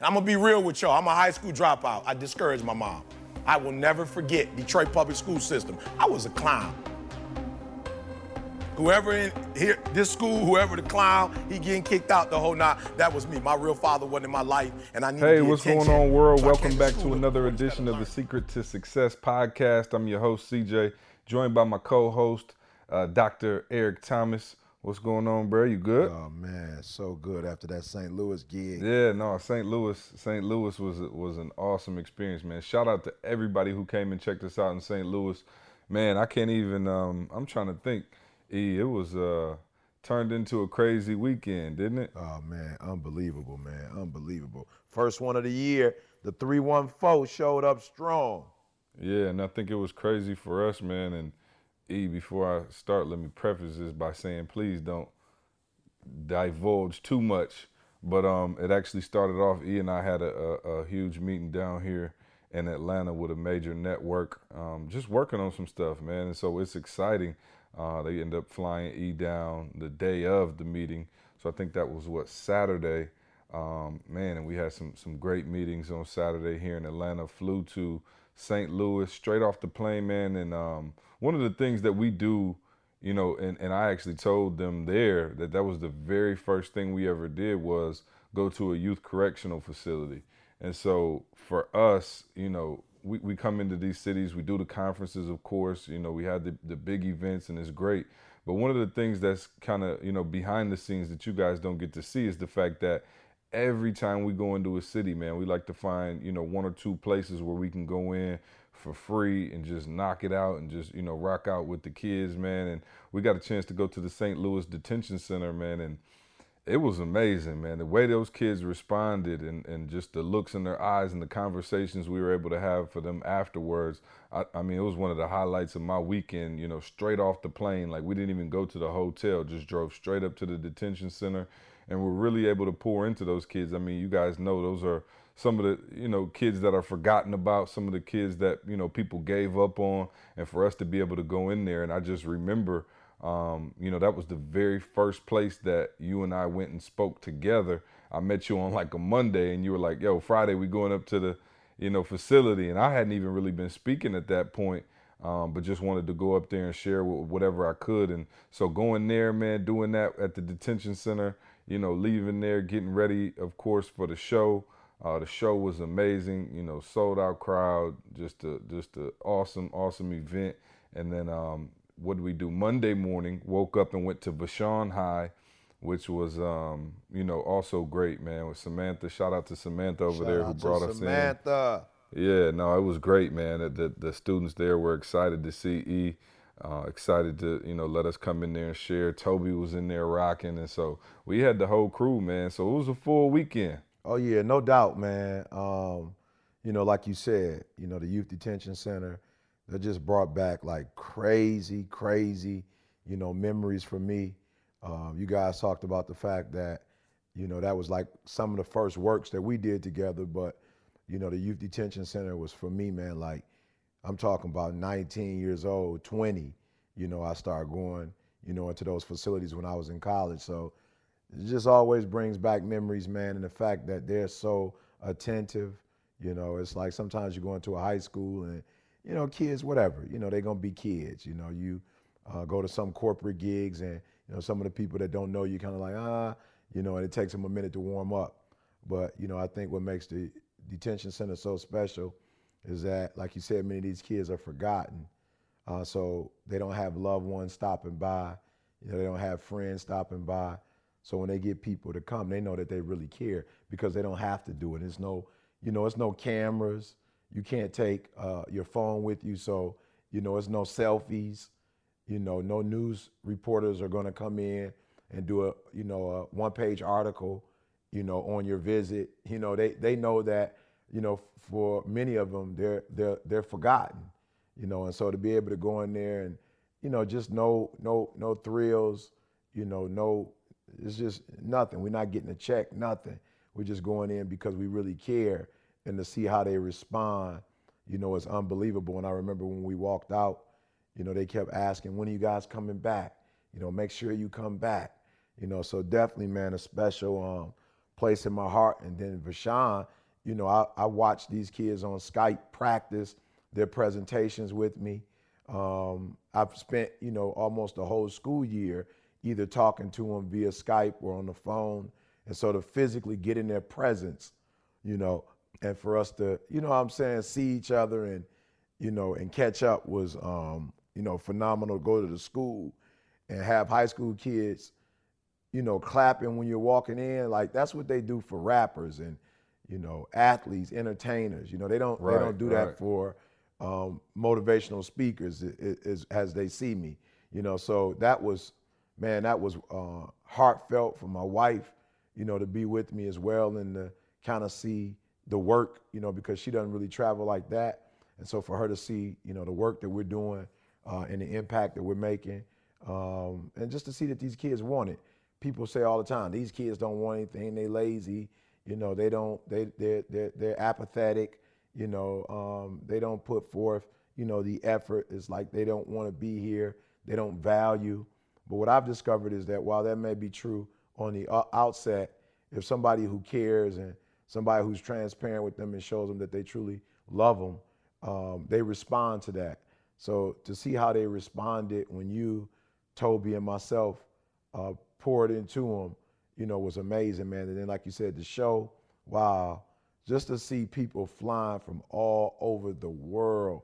I'm gonna be real with y'all. I'm a high school dropout. I discouraged my mom. I will never forget Detroit public school system. I was a clown. Whoever in here, this school, whoever the clown, he getting kicked out the whole night. That was me. My real father wasn't in my life, and I need. Hey, what's going on, world? Welcome back to another edition of the Secret to Success podcast. I'm your host, CJ, joined by my co-host, uh, Dr. Eric Thomas. What's going on, bro? You good? Oh man, so good after that St. Louis gig. Yeah, no, St. Louis, St. Louis was was an awesome experience, man. Shout out to everybody who came and checked us out in St. Louis. Man, I can't even. Um, I'm trying to think. E, it was uh, turned into a crazy weekend, didn't it? Oh man, unbelievable, man, unbelievable. First one of the year, the three one four showed up strong. Yeah, and I think it was crazy for us, man, and E, before I start, let me preface this by saying please don't divulge too much. But um, it actually started off. E and I had a, a, a huge meeting down here in Atlanta with a major network, um, just working on some stuff, man. And so it's exciting. Uh, they end up flying E down the day of the meeting. So I think that was what Saturday, um, man. And we had some some great meetings on Saturday here in Atlanta. Flew to St. Louis straight off the plane, man. And um, one of the things that we do, you know, and, and I actually told them there that that was the very first thing we ever did was go to a youth correctional facility. And so for us, you know, we, we come into these cities, we do the conferences, of course, you know, we have the, the big events and it's great. But one of the things that's kind of, you know, behind the scenes that you guys don't get to see is the fact that every time we go into a city, man, we like to find, you know, one or two places where we can go in for free and just knock it out and just, you know, rock out with the kids, man. And we got a chance to go to the St. Louis Detention Center, man, and it was amazing, man. The way those kids responded and, and just the looks in their eyes and the conversations we were able to have for them afterwards. I, I, mean, it was one of the highlights of my weekend, you know, straight off the plane. Like, we didn't even go to the hotel, just drove straight up to the detention center and we're really able to pour into those kids. I mean, you guys know those are some of the you know kids that are forgotten about, some of the kids that you know people gave up on, and for us to be able to go in there, and I just remember. Um, you know, that was the very first place that you and I went and spoke together. I met you on like a Monday, and you were like, "Yo, Friday we going up to the, you know, facility," and I hadn't even really been speaking at that point, um, but just wanted to go up there and share whatever I could. And so going there, man, doing that at the detention center, you know, leaving there, getting ready, of course, for the show. Uh, the show was amazing, you know, sold out crowd, just a just an awesome, awesome event. And then um, what did we do? Monday morning, woke up and went to Vashon High, which was um, you know also great, man. With Samantha, shout out to Samantha over shout there who brought us Samantha. in. Yeah, no, it was great, man. The, the, the students there were excited to see E. Uh, excited to you know let us come in there and share. Toby was in there rocking, and so we had the whole crew, man. So it was a full weekend. Oh yeah, no doubt, man. Um, you know, like you said, you know, the youth detention center that just brought back like crazy, crazy, you know, memories for me. Um, you guys talked about the fact that, you know, that was like some of the first works that we did together, but you know, the youth detention center was for me, man, like I'm talking about 19 years old, 20. You know, I started going, you know, into those facilities when I was in college. So it just always brings back memories, man, and the fact that they're so attentive. You know, it's like sometimes you go into a high school and, you know, kids, whatever, you know, they're gonna be kids. You know, you uh, go to some corporate gigs and, you know, some of the people that don't know you kind of like, ah, you know, and it takes them a minute to warm up. But, you know, I think what makes the detention center so special is that, like you said, many of these kids are forgotten. Uh, so they don't have loved ones stopping by. You know, they don't have friends stopping by. So when they get people to come, they know that they really care because they don't have to do it. There's no, you know, it's no cameras. You can't take uh, your phone with you. So, you know, it's no selfies. You know, no news reporters are going to come in and do a, you know, a one-page article, you know, on your visit. You know, they they know that you know, for many of them, they're they're they're forgotten, you know, and so to be able to go in there and, you know, just no no no thrills, you know, no, it's just nothing. We're not getting a check, nothing. We're just going in because we really care, and to see how they respond, you know, is unbelievable. And I remember when we walked out, you know, they kept asking, when are you guys coming back? You know, make sure you come back. You know, so definitely, man, a special um, place in my heart. And then Vashon, you know, I, I watched these kids on Skype practice their presentations with me. Um, I've spent, you know, almost the whole school year either talking to them via Skype or on the phone, and sort of physically get in their presence, you know, and for us to, you know, I'm saying, see each other and, you know, and catch up was, um, you know, phenomenal. Go to the school and have high school kids, you know, clapping when you're walking in. Like that's what they do for rappers and, you know, athletes, entertainers. You know, they don't Right, they don't do right. that for um, motivational speakers i- i- is, as they see me. You know, so that was, man, that was uh, heartfelt for my wife. You know, to be with me as well and to kind of see the work. You know, because she doesn't really travel like that, and so for her to see, you know, the work that we're doing uh, and the impact that we're making, um, and just to see that these kids want it. People say all the time, these kids don't want anything. They lazy. You know, they don't. They they're they're, they're apathetic. You know, um, they don't put forth. You know, the effort. It's like they don't want to be here. They don't value. But what I've discovered is that while that may be true on the outset, if somebody who cares and somebody who's transparent with them and shows them that they truly love them, um, they respond to that. So to see how they responded when you, Toby, and myself uh, poured into them, you know, was amazing, man. And then, like you said, the show, wow, just to see people flying from all over the world.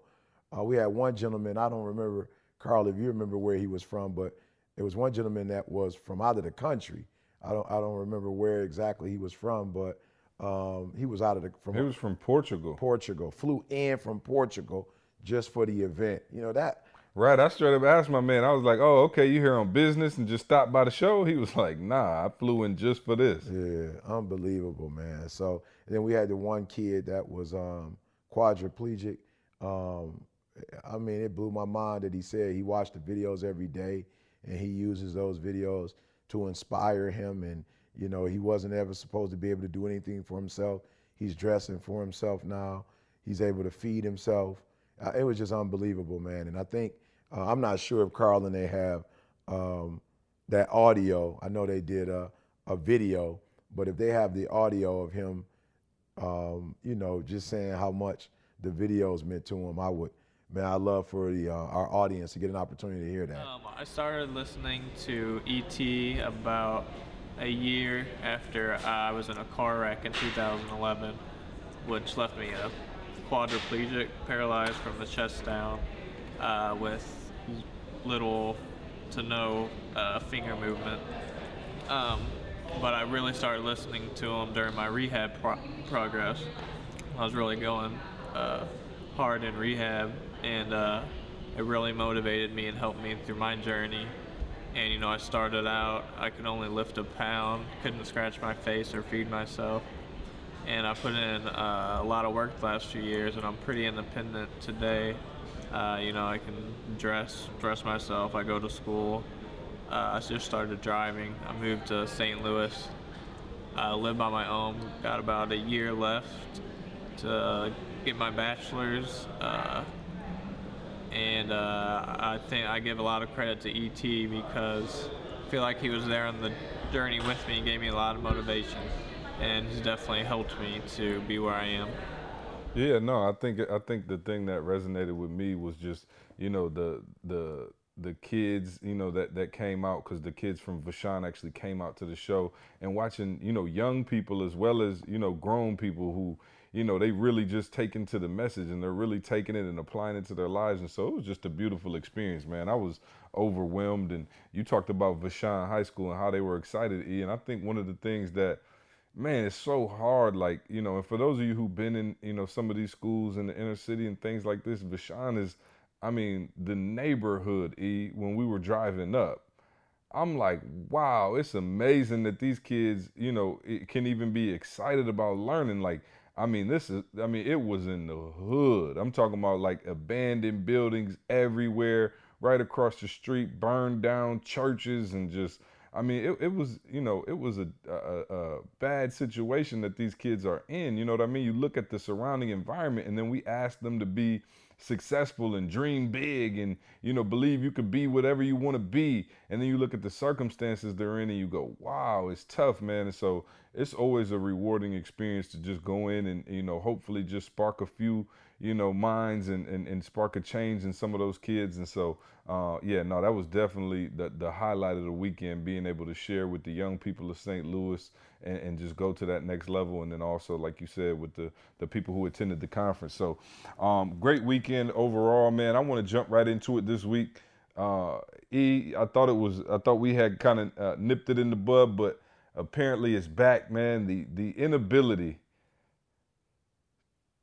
Uh, we had one gentleman, I don't remember, Carl, if you remember where he was from, but it was one gentleman that was from out of the country. I don't, I don't remember where exactly he was from, but um, he was out of the from He was from Portugal. Portugal. Flew in from Portugal just for the event. You know that Right, I straight up asked my man. I was like, "Oh, okay, you here on business and just stopped by the show?" He was like, "Nah, I flew in just for this." Yeah, unbelievable, man. So then we had the one kid that was um, quadriplegic. Um, I mean, it blew my mind that he said he watched the videos every day and he uses those videos to inspire him. And you know, he wasn't ever supposed to be able to do anything for himself. He's dressing for himself now. He's able to feed himself. Uh, it was just unbelievable, man. And I think uh, I'm not sure if Carl and they have um, that audio. I know they did a, a video, but if they have the audio of him, um, you know, just saying how much the videos meant to him, I would, man, I love for the uh, our audience to get an opportunity to hear that. Um, I started listening to ET about a year after I was in a car wreck in 2011, which left me a quadriplegic, paralyzed from the chest down, uh, with little to no uh, finger movement. Um, but I really started listening to them during my rehab pro- progress. I was really going uh, hard in rehab, and uh, it really motivated me and helped me through my journey. And you know, I started out, I could only lift a pound, couldn't scratch my face or feed myself. And I put in uh, a lot of work the last few years, and I'm pretty independent today. Uh, you know, I can dress, dress myself. I go to school. Uh, I just started driving. I moved to St. Louis. I live by my own. Got about a year left to get my bachelor's. Uh, and uh, I think I give a lot of credit to ET because I feel like he was there on the journey with me and gave me a lot of motivation. And he's definitely helped me to be where I am. Yeah, no, I think I think the thing that resonated with me was just you know the the the kids you know that that came out because the kids from Vashon actually came out to the show and watching you know young people as well as you know grown people who you know they really just taking to the message and they're really taking it and applying it to their lives. And so it was just a beautiful experience man. I was overwhelmed and you talked about Vashon high school and how they were excited and i think one of the things that man, it's so hard. Like, you know, and for those of you who've been in, you know, some of these schools in the inner city and things like this, Vashon is, I mean, the neighborhood, E, when we were driving up, I'm like, wow, it's amazing that these kids, you know, can even be excited about learning. Like, I mean, this is, I mean, it was in the hood. I'm talking about like abandoned buildings everywhere, right across the street, burned down churches, and just, I mean, it, it was, you know, it was a, a, a bad situation that these kids are in. You know what I mean? You look at the surrounding environment, and then we ask them to be successful and dream big and you know believe you could be whatever you want to be and then you look at the circumstances they're in and you go wow it's tough man and so it's always a rewarding experience to just go in and you know hopefully just spark a few you know minds and, and, and spark a change in some of those kids. And so uh, yeah no that was definitely the, the highlight of the weekend being able to share with the young people of st louis and, and just go to that next level. And then also like you said with the the people who attended the conference. So um, great weekend overall man. I want to jump right into it this week. Uh, e i thought it was i thought we had kind of uh, nipped it in the bud but apparently it's back man. The the inability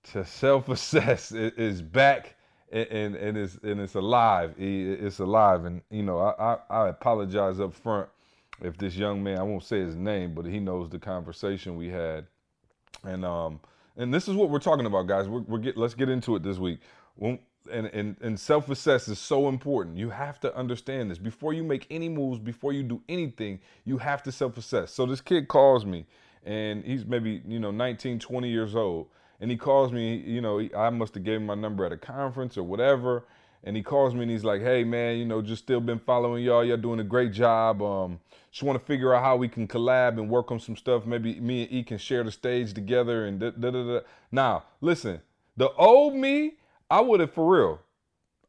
to self-assess is back and and it's and it's alive. It's alive, and you know I, I, I apologize up front if this young man I won't say his name, but he knows the conversation we had, and um and this is what we're talking about, guys. We're, we're get let's get into it this week. and and and self-assess is so important. You have to understand this before you make any moves, before you do anything. You have to self-assess. So this kid calls me, and he's maybe you know 19, 20 years old and he calls me, you know, I must have gave him my number at a conference or whatever. And he calls me and he's like, hey man, you know, just still been following y'all. Y'all doing a great job. Um, just want to figure out how we can collab and work on some stuff. Maybe me and E can share the stage together and da da da. da. Now, listen, the old me, I would have for real,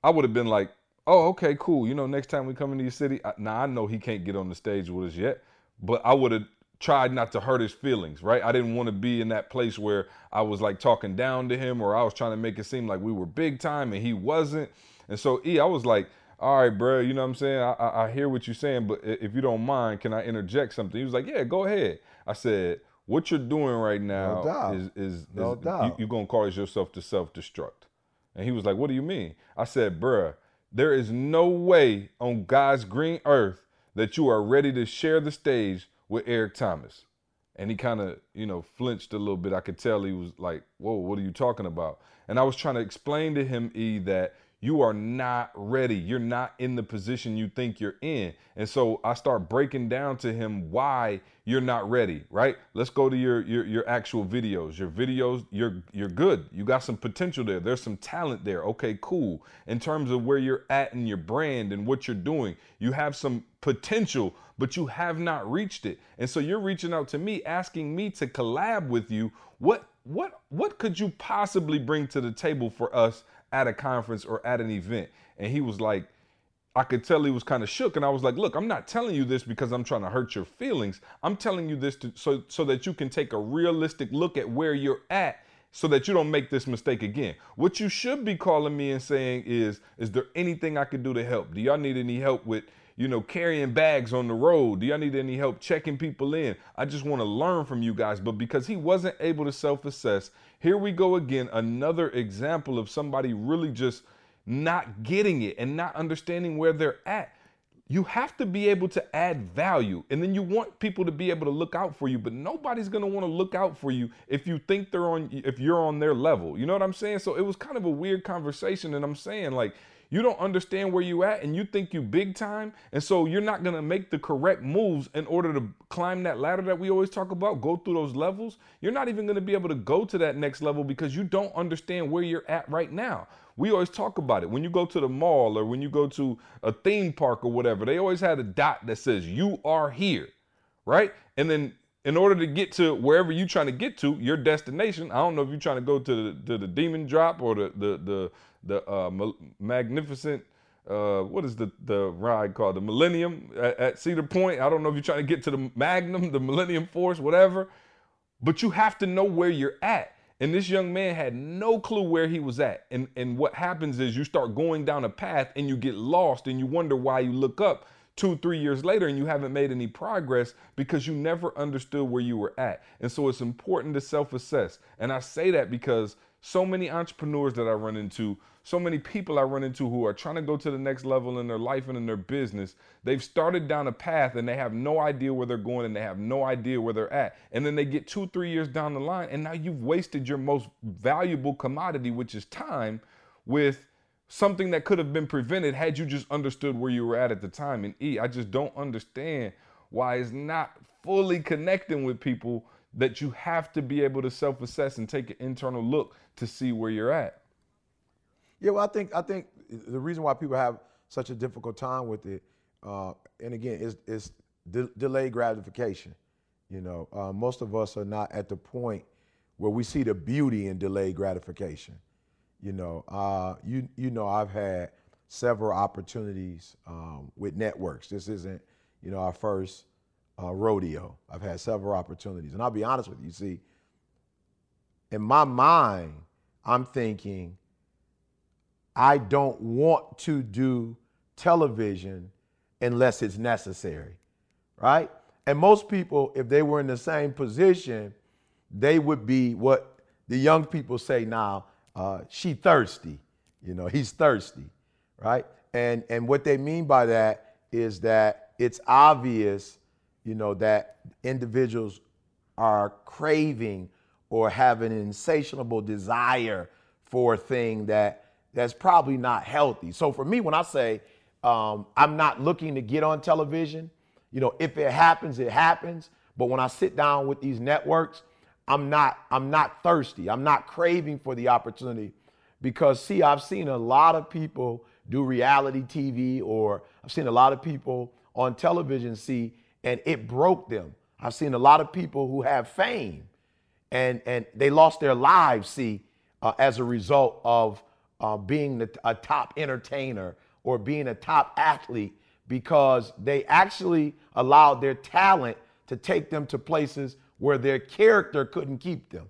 I would have been like, oh, okay, cool. You know, next time we come into your city, I, now I know he can't get on the stage with us yet, but I would have tried not to hurt his feelings, right? I didn't want to be in that place where I was like talking down to him or I was trying to make it seem like we were big time and he wasn't. And so, E, I was like, all right, bro, you know what I'm saying? I, I, I hear what you're saying, but if you don't mind, can I interject something? He was like, yeah, go ahead. I said, what you're doing right now no is, is, no is doubt. you, are going to cause yourself to self-destruct. And he was like, what do you mean? I said, bruh, there is no way on God's green earth that you are ready to share the stage with Eric Thomas. And he kind of, you know, flinched a little bit. I could tell he was like, whoa, what are you talking about? And I was trying to explain to him, E, that you are not ready. You're not in the position you think you're in. And so I start breaking down to him why you're not ready, right? Let's go to your your your actual videos. Your videos, you're you're good. You got some potential there. There's some talent there. Okay, cool. In terms of where you're at in your brand and what you're doing, you have some potential, but you have not reached it. And so you're reaching out to me asking me to collab with you. What what what could you possibly bring to the table for us at a conference or at an event. And he was like, I could tell he was kind of shook. And I was like, look, I'm not telling you this because I'm trying to hurt your feelings. I'm telling you this to, so, so that you can take a realistic look at where you're at so that you don't make this mistake again. What you should be calling me and saying is, is there anything I can do to help? Do y'all need any help with you know, carrying bags on the road? Do y'all need any help checking people in? I just want to learn from you guys. But because he wasn't able to self assess, here we go again. Another example of somebody really just not getting it and not understanding where they're at. You have to be able to add value, and then you want people to be able to look out for you. But nobody's gonna want to look out for you if you think they're on, if you're on their level. You know what I'm saying? So it was kind of a weird conversation, and I'm saying like, you don't understand where you at and you think you big time and so you're not going to make the correct moves in order to climb that ladder that we always talk about go through those levels. You're not even going to be able to go to that next level because you don't understand where you're at right now. We always talk about it. When you go to the mall or when you go to a theme park or whatever they always had a dot that says you are here right? And then in order to get to wherever you're trying to get to your destination i don't know if you're trying to go to the, to the demon drop or the the the the uh, magnificent uh, what is the the ride called the Millennium at, at, Cedar Point. I don't know if you're trying to get to the Magnum, the Millennium Force, whatever, but you have to know where you're at. And this young man had no clue where he was at. And and what happens is you start going down a path and you get lost and you wonder why you look up two, three years later and you haven't made any progress because you never understood where you were at. And so it's important to self-assess. And I say that because so many entrepreneurs that I run into so many people I run into who are trying to go to the next level in their life and in their business. They've started down a path and they have no idea where they're going and they have no idea where they're at. And then they get two, three years down the line, and now you've wasted your most valuable commodity, which is time, with something that could have been prevented had you just understood where you were at at the time. And E, I just don't understand why it's not fully connecting with people that you have to be able to self assess and take an internal look to see where you're at. Yeah, well, I think I think the reason why people have such a difficult time with it, uh, and again, is is de- delayed gratification. You know, uh, most of us are not at the point where we see the beauty in delayed gratification. You know, uh, you you know, I've had several opportunities um, with networks. This isn't, you know, our first uh, rodeo. I've had several opportunities, and I'll be honest with you. See, in my mind, I'm thinking, I don't want to do television unless it's necessary, right? And most people, if they were in the same position, they would be what the young people say now, uh, she thirsty. You know, he's thirsty, right? And and what they mean by that is that it's obvious, you know, that individuals are craving or have an insatiable desire for a thing that that's probably not healthy. So for me, when I say um, I'm not looking to get on television, you know, if it happens, it happens. But when I sit down with these networks, I'm not I'm not thirsty. I'm not craving for the opportunity because see, I've seen a lot of people do reality TV or I've seen a lot of people on television see and it broke them. I've seen a lot of people who have fame and and they lost their lives see uh, as a result of uh, being the, a top entertainer or being a top athlete because they actually allowed their talent to take them to places where their character couldn't keep them.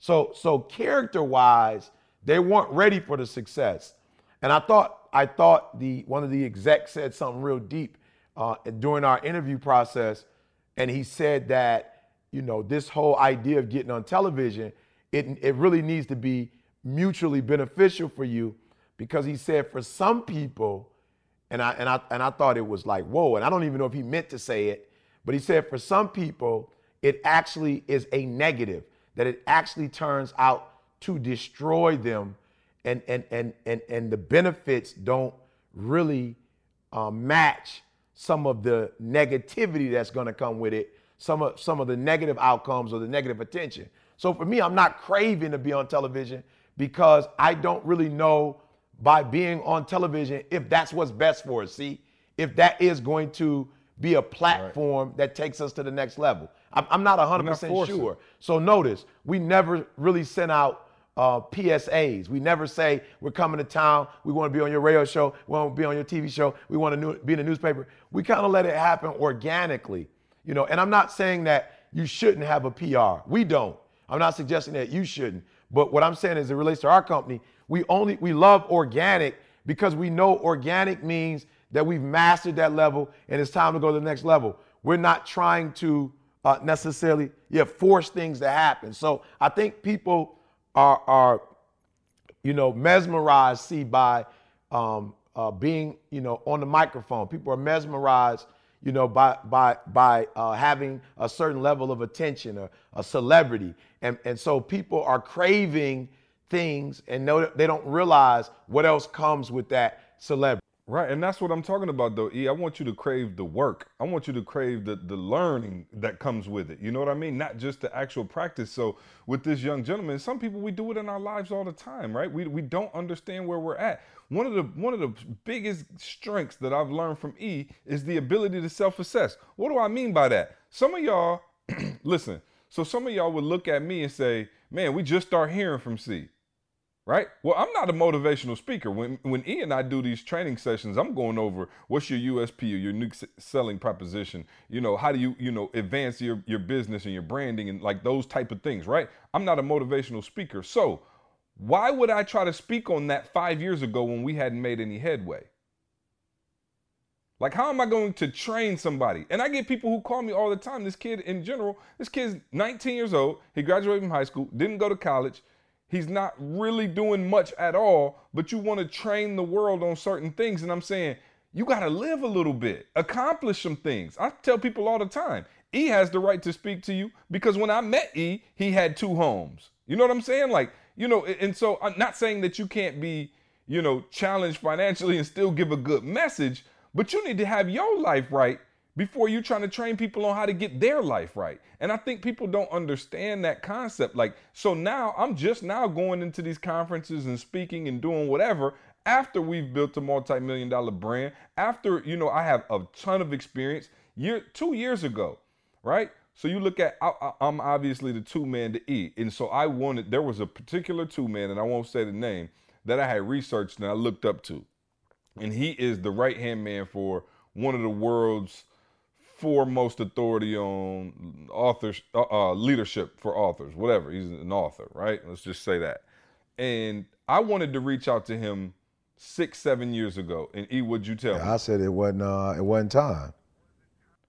So, so character-wise, they weren't ready for the success. And I thought, I thought the one of the execs said something real deep uh, during our interview process, and he said that you know this whole idea of getting on television, it it really needs to be mutually beneficial for you, because he said for some people, and I and I and I thought it was like whoa, and I don't even know if he meant to say it, but he said for some people it actually is a negative, that it actually turns out to destroy them and and and and, and the benefits don't really uh, match some of the negativity that's going to come with it some of some of the negative outcomes or the negative attention. So for me i'm not craving to be on television because i don't really know by being on television if that's what's best for us see if that is going to be a platform right. that takes us to the next level I'm, I'm not 100% sure. So notice, we never really sent out uh, PSAs. We never say, we're coming to town, we want to be on your radio show, we want to be on your TV show, we want to be in the newspaper. We kind of let it happen organically, you know. And I'm not saying that you shouldn't have a PR. We don't. I'm not suggesting that you shouldn't. But what I'm saying is it relates to our company. We only we love organic because we know organic means that we've mastered that level and it's time to go to the next level. We're not trying to uh, necessarily yeah force things to happen. So I think people are are you know mesmerized see by um, uh, being you know on the microphone. People are mesmerized you know by by by uh, having a certain level of attention or a celebrity, and and so people are craving things and know they don't realize what else comes with that celebrity. Right, and that's what I'm talking about though. E, I want you to crave the work. I want you to crave the the learning that comes with it. You know what I mean? Not just the actual practice. So with this young gentleman, some people we do it in our lives all the time, right? We we don't understand where we're at. One of the one of the biggest strengths that I've learned from E is the ability to self-assess. What do I mean by that? Some of y'all listen. So some of y'all would look at me and say, "Man, we just start hearing from C." right? Well, I'm not a motivational speaker. When when E and I do these training sessions, I'm going over what's your USP or your new selling proposition. You know, how do you you know advance your your business and your branding and like those type of things, right? I'm not a motivational speaker, so why would I try to speak on that five years ago when we hadn't made any headway? Like, how am I going to train somebody? And I get people who call me all the time. This kid, in general, this kid's 19 years old. He graduated from high school, didn't go to college He's not really doing much at all, but you want to train the world on certain things. And I'm saying, you got to live a little bit, accomplish some things. I tell people all the time, E has the right to speak to you because when I met E, he had two homes. You know what I'm saying? Like, you know, and so I'm not saying that you can't be, you know, challenged financially and still give a good message, but you need to have your life right before you trying to train people on how to get their life right. And I think people don't understand that concept. Like, so now I'm just now going into these conferences and speaking and doing whatever after we've built a multi-million dollar brand, after, you know, I have a ton of experience. Year two years ago, right? So you look at I, am obviously the two man to eat, and so I wanted there was a particular two man, and I won't say the name that I had researched and I looked up to, and he is the right hand man for one of the world's foremost authority on authors uh, uh, leadership for authors, whatever. He's an author, right? Let's just say that. And I wanted to reach out to him six, seven years ago. And E, would you tell yeah, me? I said it wasn't. Uh, it wasn't time.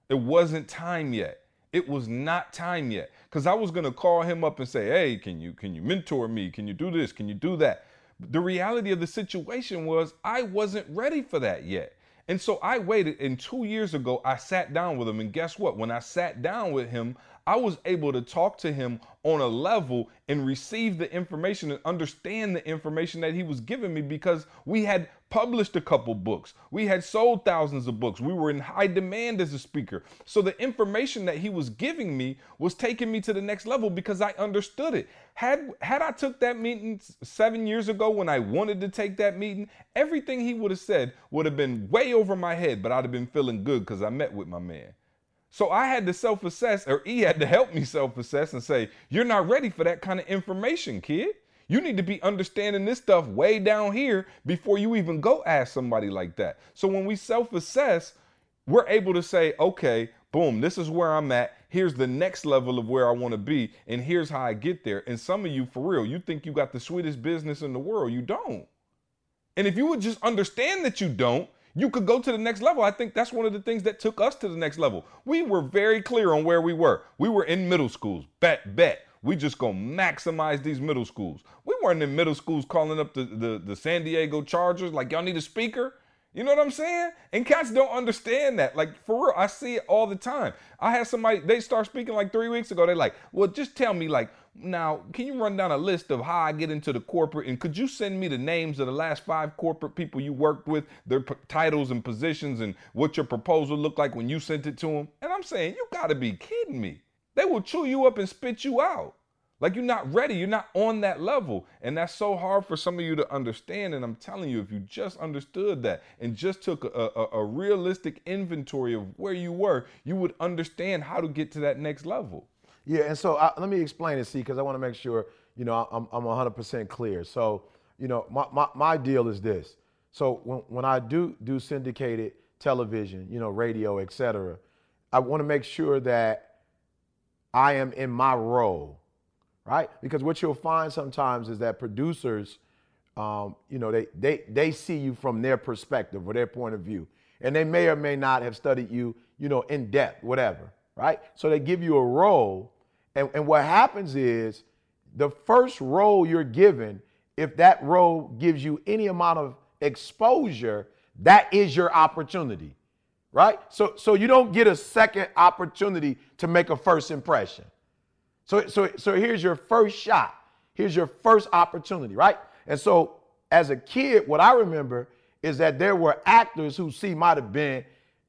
It wasn't time yet. It was not time yet. Cause I was gonna call him up and say, "Hey, can you can you mentor me? Can you do this? Can you do that?" The reality of the situation was I wasn't ready for that yet. And so I waited, and two years ago, I sat down with him. And guess what? When I sat down with him, I was able to talk to him on a level and receive the information and understand the information that he was giving me because we had published a couple books. We had sold thousands of books. We were in high demand as a speaker. So the information that he was giving me was taking me to the next level because I understood it. Had had I took that meeting 7 years ago when I wanted to take that meeting, everything he would have said would have been way over my head, but I'd have been feeling good cuz I met with my man. So I had to self assess, or E had to help me self assess and say, You're not ready for that kind of information, kid. You need to be understanding this stuff way down here before you even go ask somebody like that. So when we self assess, we're able to say, Okay, boom, this is where I'm at. Here's the next level of where I want to be, and here's how I get there. And some of you, for real, you think you got the sweetest business in the world. You don't. And if you would just understand that you don't, you could go to the next level. I think that's one of the things that took us to the next level. We were very clear on where we were. We were in middle schools. Bet, bet. We just gonna maximize these middle schools. We weren't in middle schools calling up the, the, the San Diego Chargers like y'all need a speaker. You know what I'm saying? And cats don't understand that. Like for real, I see it all the time. I had somebody they start speaking like three weeks ago. They're like, well, just tell me like now, can you run down a list of how I get into the corporate? And could you send me the names of the last five corporate people you worked with, their p- titles and positions, and what your proposal looked like when you sent it to them? And I'm saying, you gotta be kidding me. They will chew you up and spit you out. Like you're not ready, you're not on that level. And that's so hard for some of you to understand. And I'm telling you, if you just understood that and just took a, a, a realistic inventory of where you were, you would understand how to get to that next level. Yeah, and so I, let me explain it, see, because I want to make sure, you know, I'm, I'm 100% clear. So, you know, my, my, my deal is this. So when, when I do do syndicated television, you know, radio, et cetera, I want to make sure that I am in my role, right? Because what you'll find sometimes is that producers, um, you know, they, they, they see you from their perspective or their point of view. And they may or may not have studied you, you know, in depth, whatever, right? So they give you a role and, and what happens is the first role you're given, if that role gives you any amount of exposure, that is your opportunity. Right? So so you don't get a second opportunity to make a first impression. So so so here's your first shot. Here's your first opportunity, right? And so as a kid, what I remember is that there were actors who see might have been,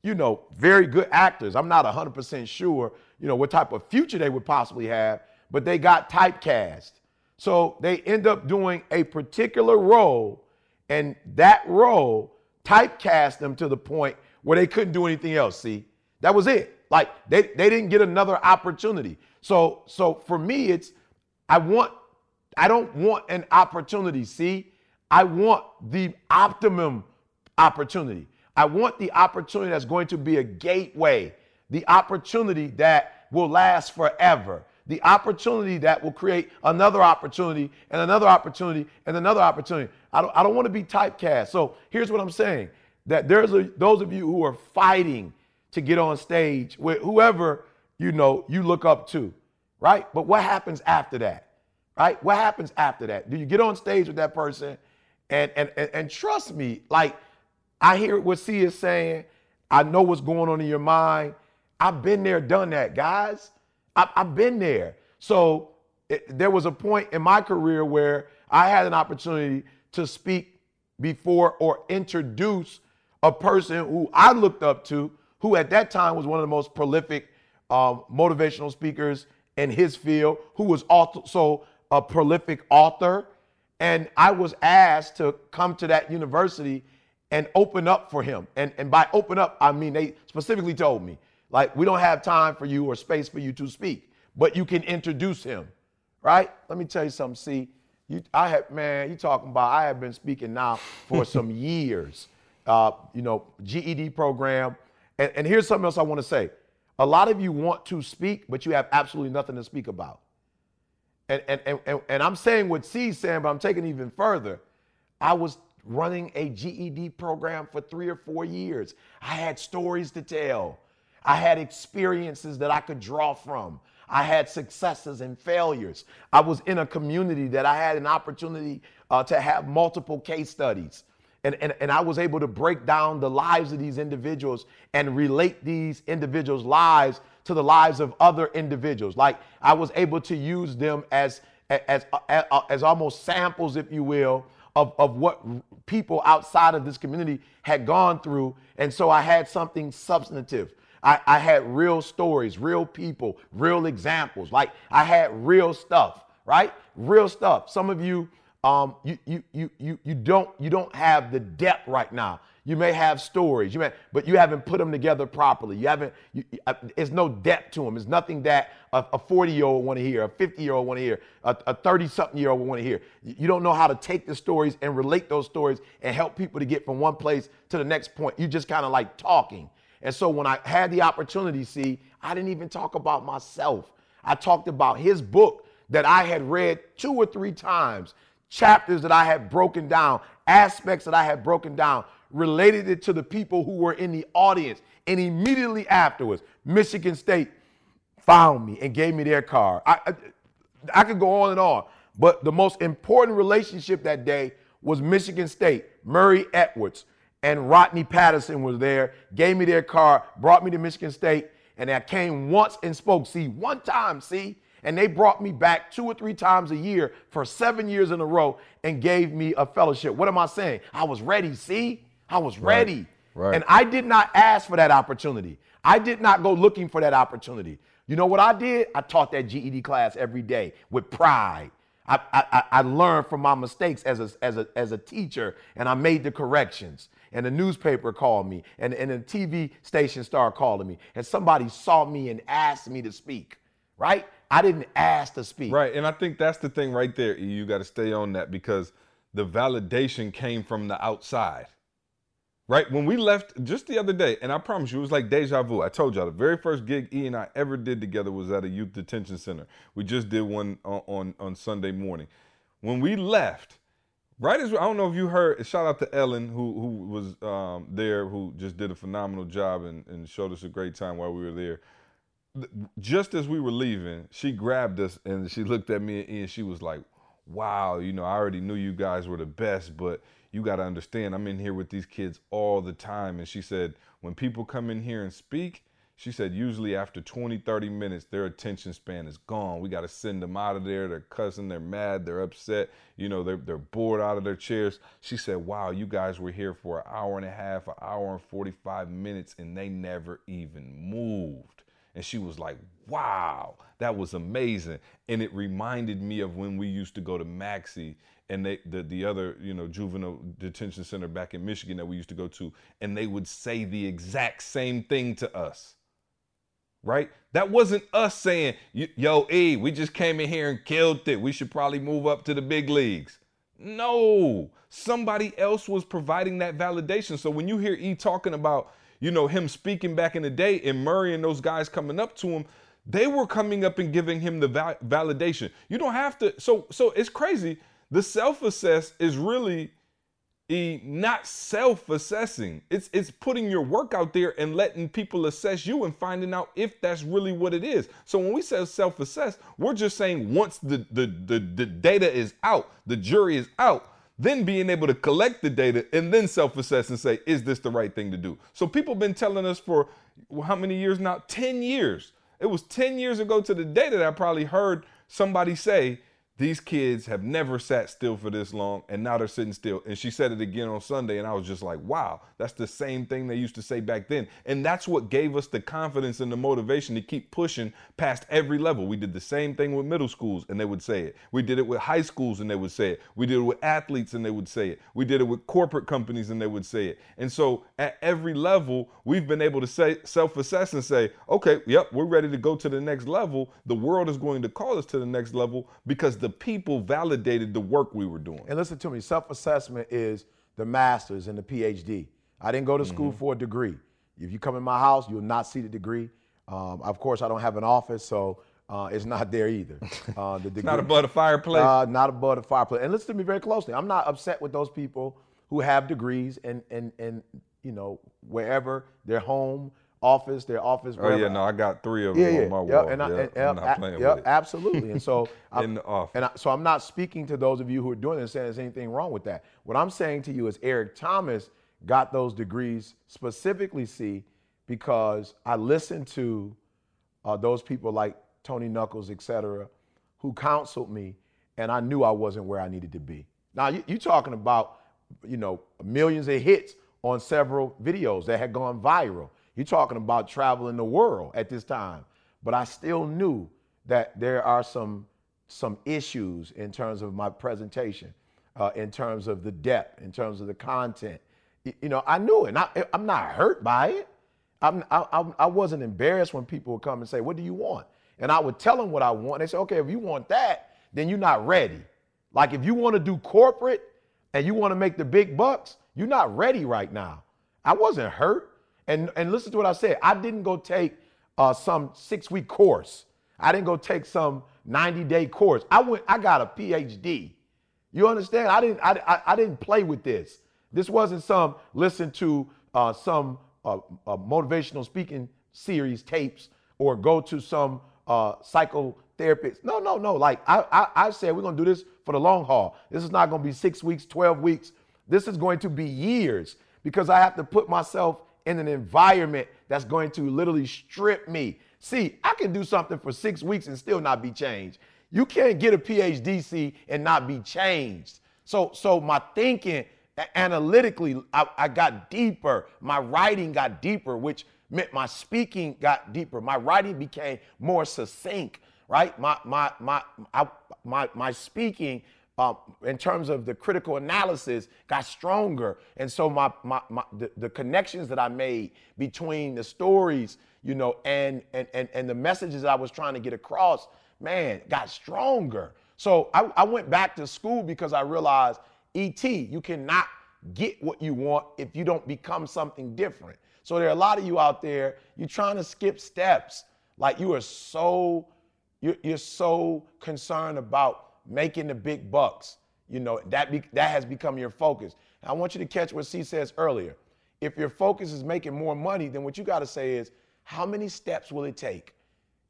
you know, very good actors. I'm not 100% sure you know, what type of future they would possibly have, but they got typecast. So they end up doing a particular role, and that role typecast them to the point where they couldn't do anything else. See, that was it. Like they, they didn't get another opportunity. So so for me, it's I want I don't want an opportunity. See, I want the optimum opportunity. I want the opportunity that's going to be a gateway the opportunity that will last forever, the opportunity that will create another opportunity and another opportunity and another opportunity. I don't, I don't want to be typecast. So here's what I'm saying that there's a, those of you who are fighting to get on stage with whoever you know you look up to, right? But what happens after that? Right? What happens after that? Do you get on stage with that person? And and and, and trust me, like I hear what C is saying. I know what's going on in your mind. I've been there, done that, guys. I, have been there. So it, there was a point in my career where I had an opportunity to speak before or introduce a person who I looked up to, who at that time was one of the most prolific um, motivational speakers in his field, who was also a prolific author. And I was asked to come to that university and open up for him. And, and by open up, I mean they specifically told me, like, we don't have time for you or space for you to speak, but you can introduce him, right? Let me tell you something. See, you, I have, man, you talking about, I have been speaking now for some years, uh, you know, GED program. And, and here's something else I want to say. A lot of you want to speak, but you have absolutely nothing to speak about. And, and, and, and I'm saying what C's saying, but I'm taking it even further. I was running a GED program for three or four years. I had stories to tell. I had experiences that I could draw from. I had successes and failures. I was in a community that I had an opportunity uh, to have multiple case studies. And, and, and I was able to break down the lives of these individuals and relate these individuals' lives to the lives of other individuals. Like I was able to use them as, as, as, as almost samples, if you will, of, of what people outside of this community had gone through. And so I had something substantive. I, I had real stories, real people, real examples. Like I had real stuff, right? Real stuff. Some of you, um, you, you, you, you, you don't, you don't have the depth right now. You may have stories, you may, but you haven't put them together properly. You haven't. You, uh, it's no depth to them. It's nothing that a 40 year old want to hear, a 50 year old want to hear, a 30 something year old want to hear. You don't know how to take the stories and relate those stories and help people to get from one place to the next point. You just kind of like talking. And so when I had the opportunity, see, I didn't even talk about myself. I talked about his book that I had read two or three times, chapters that I had broken down, aspects that I had broken down, related it to the people who were in the audience. And immediately afterwards, Michigan State found me and gave me their car. I, I, I could go on and on, but the most important relationship that day was Michigan State, Murray Edwards and Rodney Patterson was there, gave me their car, brought me to Michigan State, and I came once and spoke. See, one time, see, and they brought me back two or three times a year for seven years in a row and gave me a fellowship. What am I saying? I was ready, see? I was ready. Right, right. And I did not ask for that opportunity. I did not go looking for that opportunity. You know what I did? I taught that GED class every day with pride. I, I, I learned from my mistakes as a, as, a, as a teacher and I made the corrections and the newspaper called me, and, and a TV station started calling me, and somebody saw me and asked me to speak, right? I didn't ask to speak. Right, and I think that's the thing right there. You got to stay on that because the validation came from the outside. Right when we left just the other day, and I promise you, it was like deja vu. I told y'all the very first gig E and I ever did together was at a youth detention center. We just did one on on, on Sunday morning. When we left, Right as I don't know if you heard. Shout out to Ellen who who was um, there, who just did a phenomenal job and, and showed us a great time while we were there. Just as we were leaving, she grabbed us and she looked at me and Ian. she was like, "Wow, you know, I already knew you guys were the best, but you got to understand, I'm in here with these kids all the time." And she said, "When people come in here and speak." She said usually after 20, 30 minutes, their attention span is gone. We got to send them out of there. They're cussing, they're mad, they're upset. You know, they're, they're bored out of their chairs. She said, wow, you guys were here for an hour and a half, an hour and 45 minutes, and they never even moved. And she was like, wow, that was amazing. And it reminded me of when we used to go to Maxey and they the, the other you know juvenile detention center back in michigan that we used to go to and they would say the exact same thing to us right? That wasn't us saying, yo, E, we just came in here and killed it. We should probably move up to the big leagues. No, somebody else was providing that validation. So when you hear E talking about, you know, him speaking back in the day and Murray and those guys coming up to him, they were coming up and giving him the val- validation. You don't have to. So, so it's crazy. The self-assess is really e not self-assessing. It's it's putting your work out there and letting people assess you and finding out if that's really what it is. So when we say self-assess, we're just saying once the the the, the data is out, the jury is out, then being able to collect the data and then self-assess and say, is this the right thing to do? So people been telling us for how many years now? 10 years. It was 10 years ago to the day that I probably heard somebody say, these kids have never sat still for this long and now they're sitting still. And she said it again on sunday and i was just like wow that's the same thing they used to say back then. And that's what gave us the confidence and the motivation to keep pushing past every level. We did the same thing with middle schools and they would say it. We did it with high schools and they would say it. We did it with athletes and they would say it. We did it with corporate companies and they would say it. And so at every level we've been able to say self-assess and say okay yep we're ready to go to the next level. The world is going to call us to the next level because the people validated the work we were doing. And listen to me, self-assessment is the master's and the PhD. I didn't go to school Mm-hmm. for a degree. If you come in my house, you'll not see the degree. Um, of course, I don't have an office, so uh, it's not there either. Uh, the degree, Not above the fireplace. uh, not above the fireplace. And listen to me very closely. I'm not upset with those people who have degrees and and and you know wherever their home, office, their office. oh yeah, no, I got three of them yeah, on my yep, wall. and I, Yeah, and, I'm not playing yep, with it. absolutely. And so, I'm- In the office. and I, so I'm not speaking to those of you who are doing this and saying there's anything wrong with that. What I'm saying to you is Eric Thomas got those degrees specifically, see, because I listened to uh, those people like Tony Knuckles, et cetera, who counseled me, and I knew I wasn't where I needed to be. Now, you, you're talking about, you know, millions of hits on several videos that had gone viral. You're talking about traveling the world at this time. But I still knew that there are some some issues in terms of my presentation, uh, in terms of the depth, in terms of the content. You know, I knew it. I, I'm not hurt by it. I'm, I, I wasn't embarrassed when people would come and say, "What do you want?" And I would tell them what I want. They say, "Okay, if you want that, then you're not ready. Like if you want to do corporate and you want to make the big bucks, you're not ready right now." I wasn't hurt. And and listen to what I said. I didn't go take uh, some six week course. I didn't go take some 90 day course. I went. I got a PhD. You understand? I didn't. I, I, I didn't play with this. This wasn't some listen to uh, some uh, uh, motivational speaking series tapes or go to some uh, psychotherapist. No, no, no. Like I, I, I said, we're gonna do this for the long haul. This is not gonna be six weeks, twelve weeks. This is going to be years because I have to put myself in an environment that's going to literally strip me. See, I can do something for six weeks and still not be changed. You can't get a PhD, and not be changed. So, so my thinking analytically, I, I got deeper. My writing got deeper, which meant my speaking got deeper. My writing became more succinct, right? My my my I, my my speaking um, in terms of the critical analysis got stronger. And so my, my, my the, the connections that i made between the stories you know and, and and and the messages i was trying to get across man got stronger. So i, I went back to school because i realized et you cannot get what you want if you don't become something different. So there are a lot of you out there you're trying to skip steps. Like you are so you're, you're so concerned about making the big bucks. You know, that be, that has become your focus. And I want you to catch what C says earlier. If your focus is making more money, then what you got to say is, how many steps will it take?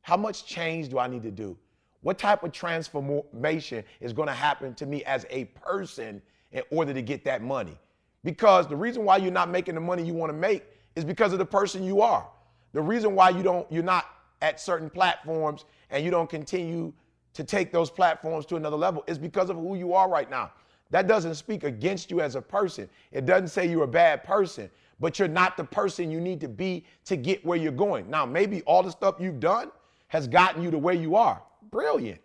How much change do I need to do? What type of transformation is going to happen to me as a person in order to get that money? Because the reason why you're not making the money you want to make is because of the person you are. The reason why you don't you're not at certain platforms and you don't continue to take those platforms to another level is because of who you are right now. That doesn't speak against you as a person. It doesn't say you're a bad person, but you're not the person you need to be to get where you're going. Now, maybe all the stuff you've done has gotten you to where you are. Brilliant.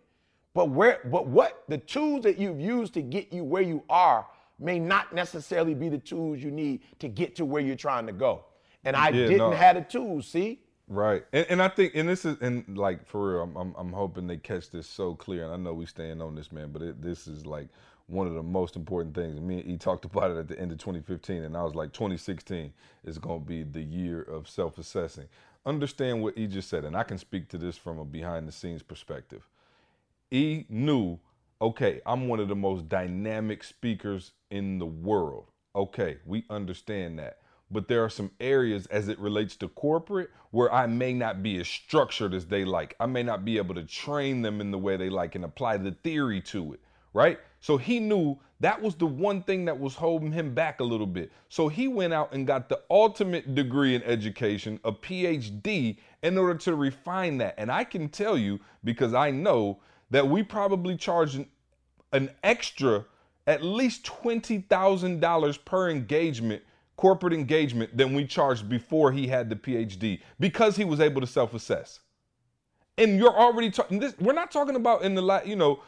But where but what the tools that you've used to get you where you are may not necessarily be the tools you need to get to where you're trying to go. And I Yeah, didn't no. have the tools, see? Right, and, and I think, and this is, and like for real, I'm, I'm, I'm hoping they catch this so clear. And I know we staying on this, man, but it, this is like one of the most important things. And me and E talked about it at the end of 2015, and I was like, 2016 is going to be the year of self-assessing. Understand what E just said, and I can speak to this from a behind-the-scenes perspective. E knew, okay, I'm one of the most dynamic speakers in the world. Okay, we understand that. But there are some areas as it relates to corporate where I may not be as structured as they like. I may not be able to train them in the way they like and apply the theory to it, right? So he knew that was the one thing that was holding him back a little bit. So he went out and got the ultimate degree in education, a PhD, in order to refine that. And I can tell you, because I know that we probably charge an an extra at least $20,000 per engagement, corporate engagement, than we charged before he had the PhD because he was able to self assess. And you're already talking this, we're not talking about in the last, you know,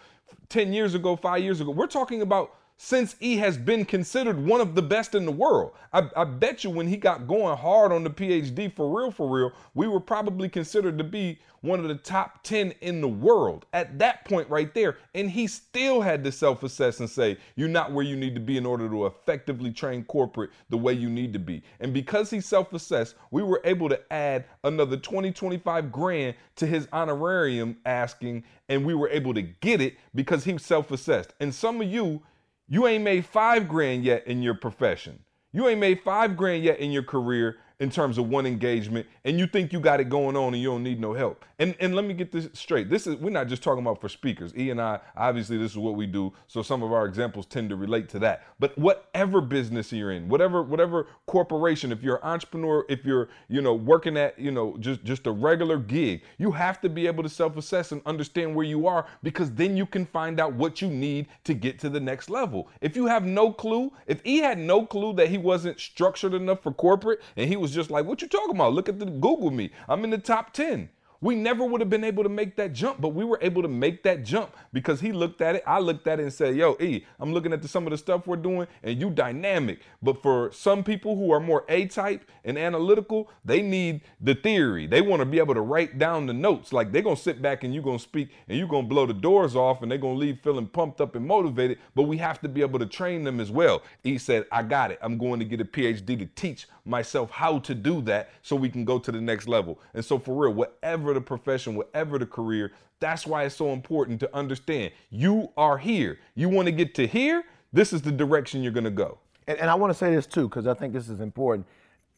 10 years ago, five years ago. We're talking about since he has been considered one of the best in the world. I, I, bet you when he got going hard on the PhD for real, for real, we were probably considered to be one of the top 10 in the world at that point right there. And he still had to self assess and say, You're not where you need to be in order to effectively train corporate the way you need to be. And because he self assessed, we were able to add another 20, 25 grand to his honorarium asking, and we were able to get it because he self assessed. And some of you, you ain't made five grand yet in your profession. You ain't made five grand yet in your career, in terms of one engagement and you think you got it going on and you don't need no help. And and let me get this straight. This is we're not just talking about for speakers. E and I, obviously this is what we do. So some of our examples tend to relate to that. But whatever business you're in, whatever whatever corporation, if you're an entrepreneur, if you're, you know, working at, you know, just just a regular gig, you have to be able to self-assess and understand where you are because then you can find out what you need to get to the next level. If you have no clue, if he had no clue that he wasn't structured enough for corporate and he was was just like, what you talking about? Look at the Google me. I'm in the top 10. We never would have been able to make that jump, but we were able to make that jump because he looked at it. I looked at it and said, Yo, E, I'm looking at the, some of the stuff we're doing, and you dynamic. But for some people who are more A type and analytical, they need the theory. They want to be able to write down the notes. Like they're going to sit back and you're going to speak and you're going to blow the doors off and they're going to leave feeling pumped up and motivated. But we have to be able to train them as well. E said, I got it. I'm going to get a PhD to teach myself how to do that so we can go to the next level. And so, for real, whatever the profession, whatever the career, that's why it's so important to understand you are here. You want to get to here, this is the direction you're going to go. And, and I want to say this too, because I think this is important.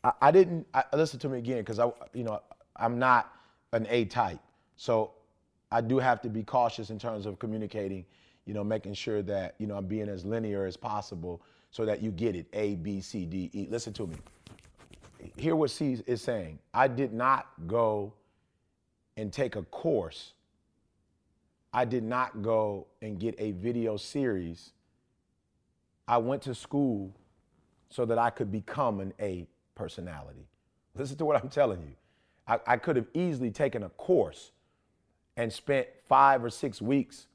I, I didn't I, listen to me again because I, you know, I'm not an A type, so I do have to be cautious in terms of communicating. You know, making sure that you know I'm being as linear as possible so that you get it A, B, C, D, E. Listen to me hear what C is saying. I did not go and take a course. I did not go and get a video series. I went to school so that I could become an A personality. Listen to what I'm telling you. I, I could have easily taken a course and spent five or six weeks,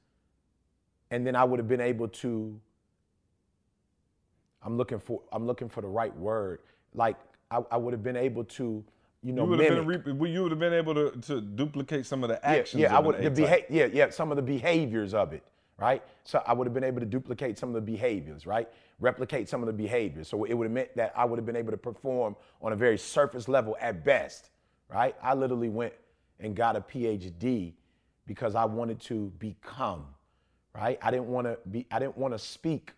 and then I would have been able to. I'm looking for I'm looking for the right word. Like I, I would have been able to, you know, you would have been, you would have been able to, to duplicate some of the actions. Yeah, yeah I would. The beha- yeah, yeah, some of the behaviors of it, right? So I would have been able to duplicate some of the behaviors, right? Replicate some of the behaviors. So it would have meant that I would have been able to perform on a very surface level at best, right? I literally went and got a PhD because I wanted to become, right? I didn't want to be. I didn't want to speak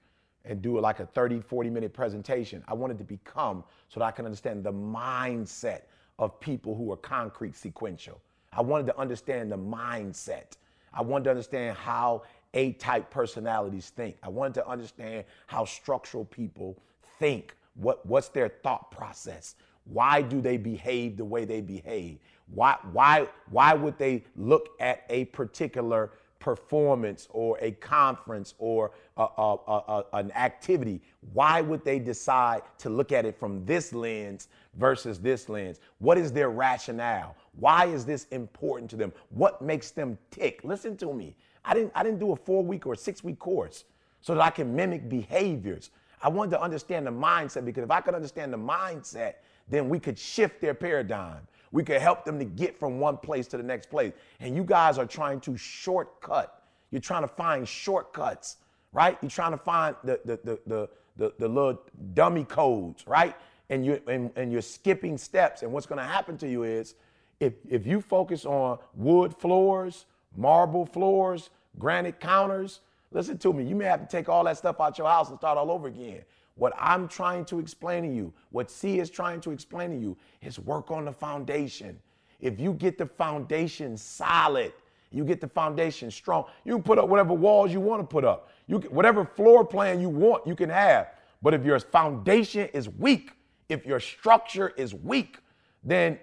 and do like a 30, 40 minute presentation. I wanted to become so that I can understand the mindset of people who are concrete sequential. I wanted to understand the mindset. I wanted to understand how A type personalities think. I wanted to understand how structural people think. What, what's their thought process? Why do they behave the way they behave? Why, why, why would they look at a particular performance or a conference or a, a, a, an activity, why would they decide to look at it from this lens versus this lens? What is their rationale? Why is this important to them? What makes them tick? Listen to me. I didn't, I didn't do a four week or six week course so that I can mimic behaviors. I wanted to understand the mindset because if I could understand the mindset, then we could shift their paradigm. We could help them to get from one place to the next place. And you guys are trying to shortcut. You're trying to find shortcuts, right? You're trying to find the the the the, the, the little dummy codes, right? And you and, and you're skipping steps. And what's going to happen to you is if if you focus on wood floors, marble floors, granite counters, listen to me, you may have to take all that stuff out your house and start all over again. What I'm trying to explain to you, what C is trying to explain to you, is work on the foundation. If you get the foundation solid, you get the foundation strong, you can put up whatever walls you want to put up. You can, whatever floor plan you want, you can have. But if your foundation is weak, if your structure is weak, then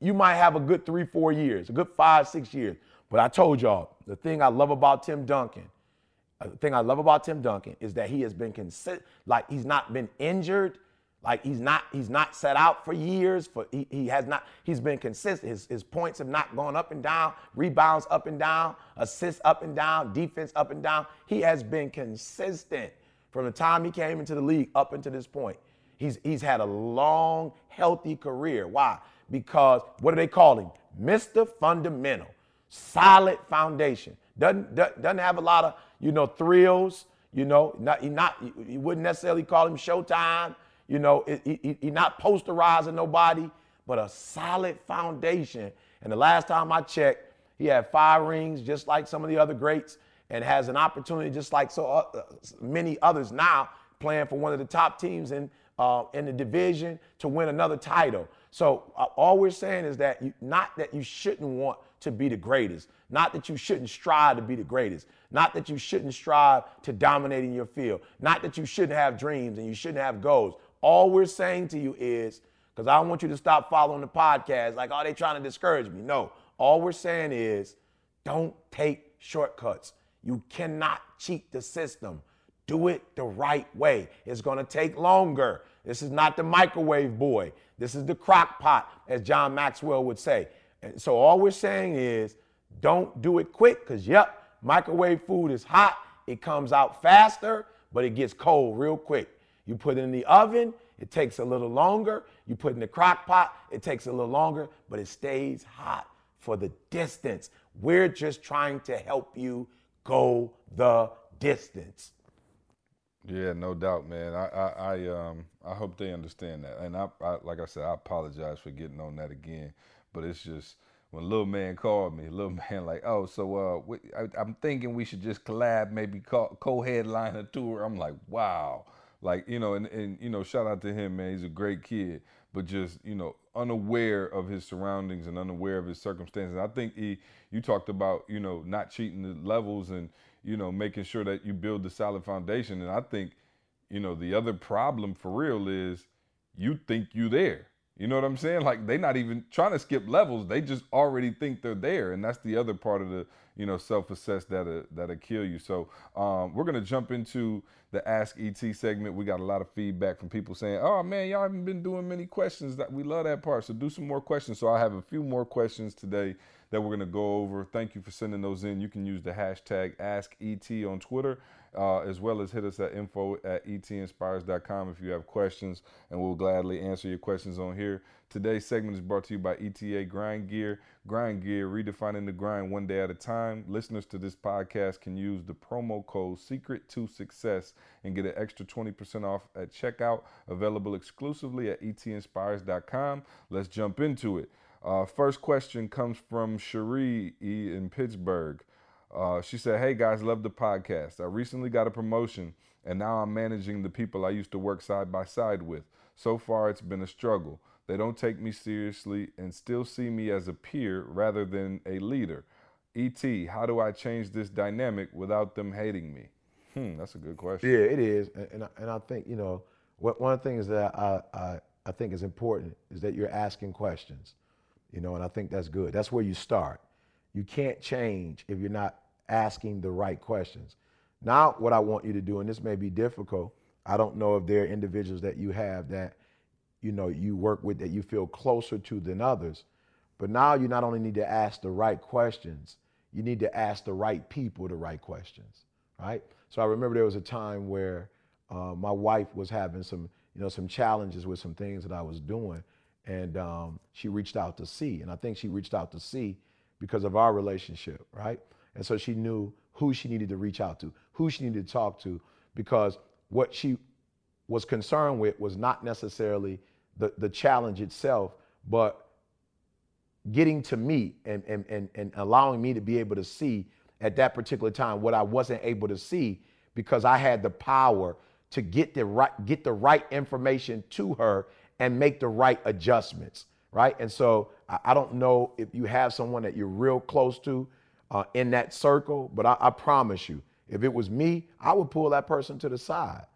you might have a good three, four years, a good five, six years. But I told y'all, the thing I love about Tim Duncan, Thing I love about Tim Duncan is that he has been consistent. Like he's not been injured. Like he's not he's not set out for years. For he, he has not he's been consistent. His, his points have not gone up and down, rebounds up and down, assists up and down, defense up and down. He has been consistent from the time he came into the league up until this point. He's he's had a long, healthy career. Why? Because what do they call him? Mr. Fundamental, solid foundation. Doesn't doesn't have a lot of you know thrills. You know, not he not you wouldn't necessarily call him Showtime. You know, he, he, he not posterizing nobody, but a solid foundation. And the last time I checked, he had five rings, just like some of the other greats, and has an opportunity, just like so uh, many others now, playing for one of the top teams in uh, in the division to win another title. So uh, all we're saying is that you, not that you shouldn't want to be the greatest, not that you shouldn't strive to be the greatest, not that you shouldn't strive to dominate in your field, not that you shouldn't have dreams and you shouldn't have goals. All we're saying to you is, because I don't want you to stop following the podcast like, oh, they trying to discourage me. No, all we're saying is don't take shortcuts. You cannot cheat the system. Do it the right way. It's going to take longer. This is not the microwave boy. This is the crock pot, as John Maxwell would say. And so all we're saying is don't do it quick because, yep, microwave food is hot. It comes out faster, but it gets cold real quick. You put it in the oven, it takes a little longer. You put it in the crock pot, it takes a little longer, but it stays hot for the distance. We're just trying to help you go the distance. Yeah, no doubt, man. I, I, I, um, I hope they understand that. And I, I, like I said, I apologize for getting on that again. But it's just when little man called me, little man like, oh, so uh, we, I, am thinking we should just collab, maybe co- co-headline a tour. I'm like, wow, like you know, and and you know, shout out to him, man. He's a great kid, but just you know, unaware of his surroundings and unaware of his circumstances. I think he, you talked about, you know, not cheating the levels and you know, making sure that you build the solid foundation. And I think, you know, the other problem for real is you think you there. You know what I'm saying? Like they're not even trying to skip levels. They just already think they're there, and that's the other part of the you know self-assess that uh, that'll kill you. So um, we're gonna jump into the Ask ET segment. We got a lot of feedback from people saying, "Oh man, y'all haven't been doing many questions. That we love that part. So do some more questions." So I have a few more questions today that we're to go over. Thank you for sending those in. You can use the hashtag Ask ET on Twitter, uh, as well as hit us at info at etinspires.com if you have questions, and we'll gladly answer your questions on here. Today's segment is brought to you by ETA Grind Gear. Grind Gear, redefining the grind one day at a time. Listeners to this podcast can use the promo code Secret to Success and get an extra 20% off at checkout, available exclusively at etinspires.com. Let's jump into it. Uh, first question comes from Cherie in Pittsburgh. Uh, she said, Hey guys, love the podcast. I recently got a promotion and now I'm managing the people I used to work side by side with. So far, it's been a struggle. They don't take me seriously and still see me as a peer rather than a leader. ET, how do I change this dynamic without them hating me? Hmm, that's a good question. Yeah, it is. And, and, I, and I think, you know, what, one of the things that I, I, I think is important is that you're asking questions you know, and I think that's good. That's where you start. You can't change if you're not asking the right questions. Now, what I want you to do, and this may be difficult, I don't know if there are individuals that you have that, you know, you work with that you feel closer to than others. But now you not only need to ask the right questions, you need to ask the right people the right questions, right? So I remember there was a time where uh, my wife was having some, you know, some challenges with some things that I was doing, and um, she reached out to C. And I think she reached out to C because of our relationship, right? And so she knew who she needed to reach out to, who she needed to talk to, because what she was concerned with was not necessarily the, the challenge itself, but getting to me and, and, and, and allowing me to be able to see at that particular time what I wasn't able to see because I had the power to get the right get the right information to her and make the right adjustments, right? And so I, I don't know if you have someone that you're real close to uh, in that circle, but I, I promise you, if it was me, I would pull that person to the side,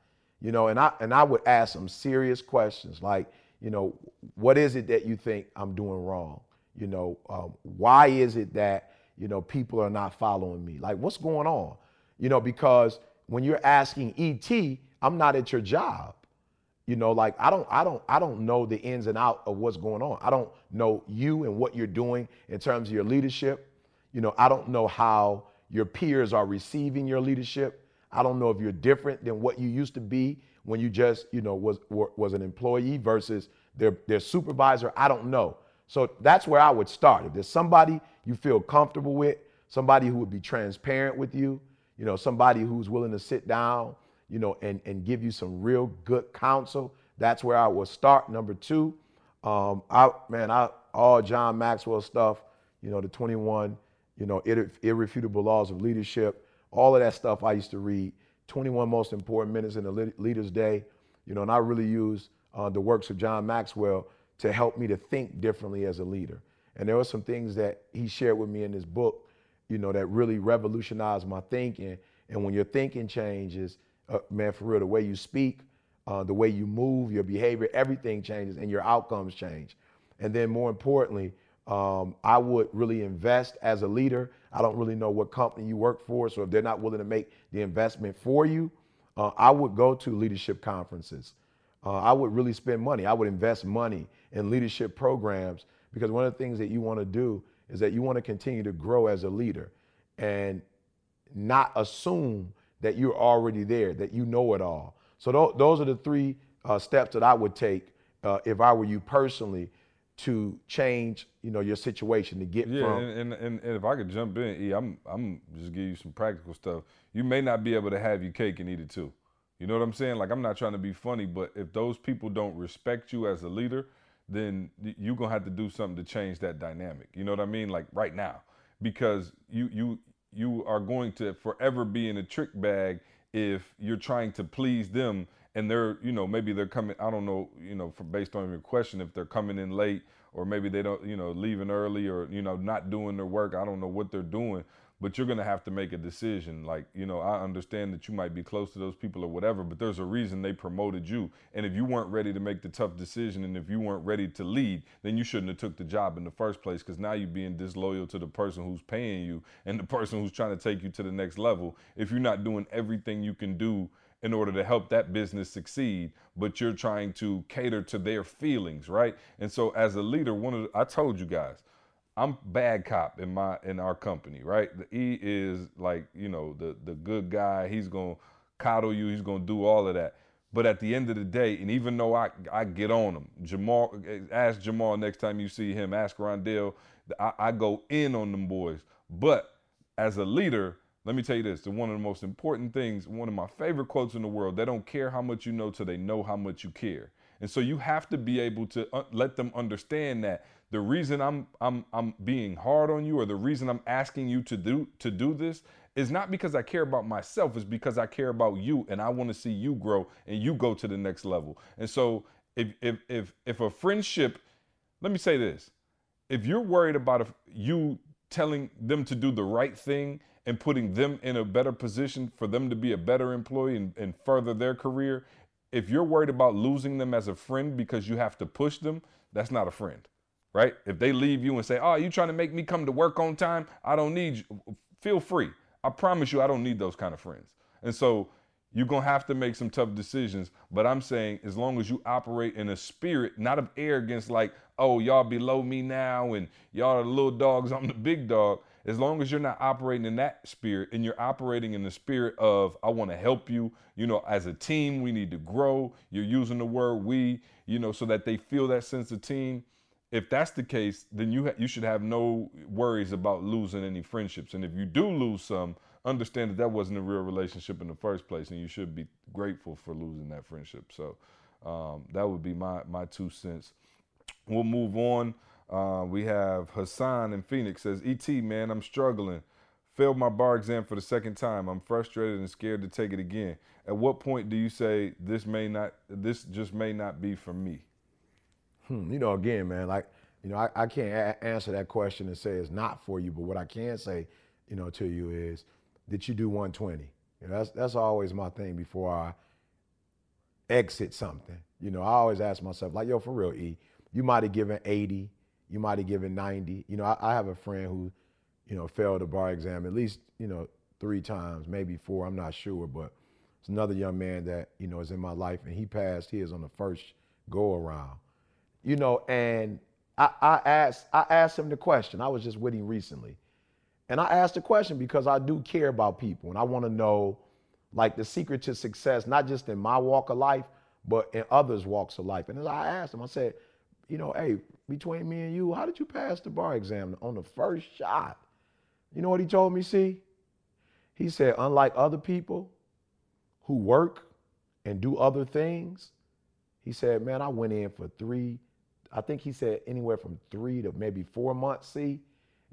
you know, and I and I would ask some serious questions like, you know, what is it that you think I'm doing wrong? You know, um, why is it that you know people are not following me? Like, what's going on? You know, because when you're asking ET, I'm not at your job. You know, like I don't, I don't, I don't know the ins and out of what's going on. I don't know you and what you're doing in terms of your leadership. You know, I don't know how your peers are receiving your leadership. I don't know if you're different than what you used to be when you just, you know, was was an employee versus their their supervisor. I don't know. So that's where I would start. If there's somebody you feel comfortable with, somebody who would be transparent with you, you know, somebody who's willing to sit down, you know, and, and give you some real good counsel, that's where I would start. Number two, um, I man, I all John Maxwell stuff, you know, the 21, you know, irrefutable laws of leadership, all of that stuff I used to read. 21 most important minutes in the leader's day, you know, and I really use uh, the works of John Maxwell to help me to think differently as a leader. And there were some things that he shared with me in this book, you know, that really revolutionized my thinking. And when your thinking changes, uh, man, for real, the way you speak, uh, the way you move, your behavior, everything changes and your outcomes change. And then more importantly, um, I would really invest as a leader. I don't really know what company you work for, so if they're not willing to make the investment for you, uh, I would go to leadership conferences. Uh, I would really spend money. I would invest money in leadership programs because one of the things that you want to do is that you want to continue to grow as a leader and not assume that you're already there, that you know it all. So th- those are the three uh, steps that I would take uh, if I were you personally to change, you know, your situation to get yeah, from. and, and, and, and if I could jump in, E, I'm I'm just give you some practical stuff. You may not be able to have your cake and eat it too. You know what I'm saying? Like I'm not trying to be funny, but if those people don't respect you as a leader, then you're gonna have to do something to change that dynamic. You know what I mean? Like right now, because you you you are going to forever be in a trick bag if you're trying to please them and they're you know maybe they're coming i don't know you know based on your question if they're coming in late or maybe they don't you know leaving early or you know not doing their work i don't know what they're doing but you're going to have to make a decision. Like you know i understand that you might be close to those people or whatever but there's a reason they promoted you. And if you weren't ready to make the tough decision and if you weren't ready to lead then you shouldn't have took the job in the first place because now you're being disloyal to the person who's paying you and the person who's trying to take you to the next level. If you're not doing everything you can do in order to help that business succeed, but you're trying to cater to their feelings, right? And so as a leader, one of the, I told you guys, I'm bad cop in my in our company, right? The E is like, you know, the the good guy. He's gonna coddle you. He's gonna do all of that. But at the end of the day, and even though I I get on him, Jamal, ask Jamal next time you see him. Ask Rondell. I, I go in on them boys. But as a leader, let me tell you this: the one of the most important things, one of my favorite quotes in the world. They don't care how much you know till they know how much you care. And so you have to be able to uh, let them understand that the reason I'm I'm I'm being hard on you or the reason I'm asking you to do to do this is not because I care about myself, it's because I care about you and I want to see you grow and you go to the next level. And so if if if if a friendship, let me say this. If you're worried about you telling them to do the right thing and putting them in a better position for them to be a better employee and, and further their career, if you're worried about losing them as a friend because you have to push them, that's not a friend right? If they leave you and say, "Oh, you trying to make me come to work on time? I don't need you." Feel free. I promise you, I don't need those kind of friends. And so you're gonna have to make some tough decisions. But I'm saying, as long as you operate in a spirit, not of arrogance, like, "Oh, y'all below me now, and y'all are the little dogs, I'm the big dog." As long as you're not operating in that spirit and you're operating in the spirit of, I want to help you, you know, as a team, we need to grow. You're using the word we, you know, so that they feel that sense of team if that's the case, then you ha- you should have no worries about losing any friendships. And if you do lose some, understand that that wasn't a real relationship in the first place, and you should be grateful for losing that friendship. So um, that would be my my two cents. We'll move on. Uh, we have Hassan in Phoenix says, "Et man, I'm struggling. Failed my bar exam for the second time. I'm frustrated and scared to take it again. At what point do you say this may not, this just may not be for me?" Hmm, you know, again, man, like, you know, I, I can't a- answer that question and say it's not for you, but what I can say, you know, to you is, did you do 120? You know, that's that's always my thing before I exit something. You know, I always ask myself, like, yo, for real, E, you might have given 80, you might have given 90. You know, I, I have a friend who, you know, failed the bar exam at least, you know, three times, maybe four. I'm not sure, but it's another young man that you know is in my life, and he passed his on the first go around. You know, and I, I asked I asked him the question. I was just with him recently, and I asked the question because I do care about people, and I want to know, like the secret to success, not just in my walk of life, but in others' walks of life. And as I asked him, I said, you know, hey, between me and you, how did you pass the bar exam on the first shot? You know what he told me, see? He said, unlike other people who work and do other things, he said, man, I went in for three, I think he said anywhere from three to maybe four months, see?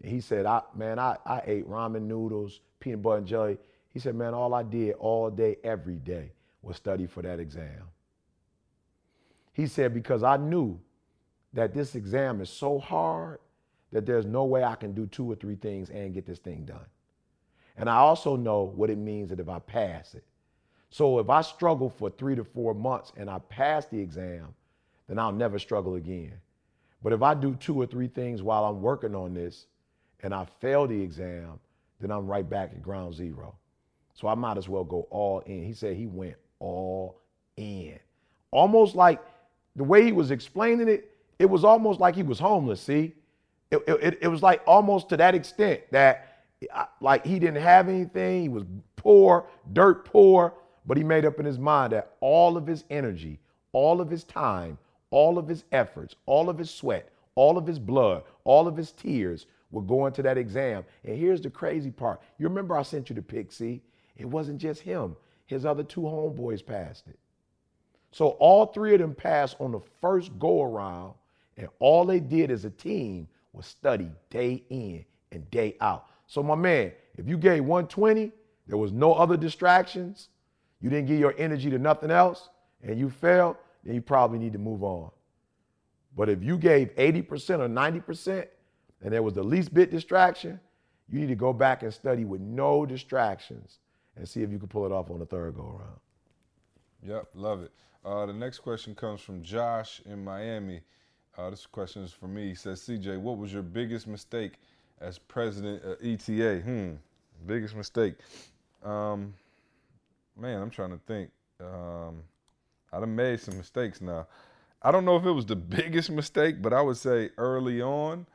And he said, I man, I, I ate ramen noodles, peanut butter and jelly. He said, man, all I did all day, every day was study for that exam. He said, because I knew that this exam is so hard that there's no way I can do two or three things and get this thing done. And I also know what it means that if I pass it. So if I struggle for three to four months and I pass the exam, then I'll never struggle again. But if I do two or three things while I'm working on this and I fail the exam, then I'm right back at ground zero. So I might as well go all in. He said he went all in. Almost like the way he was explaining it, it was almost like he was homeless, see? It, it, it was like almost to that extent that like he didn't have anything, he was poor, dirt poor, but he made up in his mind that all of his energy, all of his time, all of his efforts, all of his sweat, all of his blood, all of his tears were going to that exam. And here's the crazy part. You remember I sent you the pic, see? It wasn't just him. His other two homeboys passed it. So all three of them passed on the first go around, and all they did as a team was study day in and day out. So, my man, if you gave 120, there was no other distractions, you didn't give your energy to nothing else, and you failed, then you probably need to move on. But if you gave 80% or 90% and there was the least bit distraction, you need to go back and study with no distractions and see if you can pull it off on the third go around. Yep, love it. Uh, the next question comes from Josh in Miami. Uh, this question is for me. He says, CJ, what was your biggest mistake as president of ETA? Hmm, biggest mistake. Um, man, I'm trying to think. Um, I done made some mistakes now. I don't know if it was the biggest mistake, but I would say early on,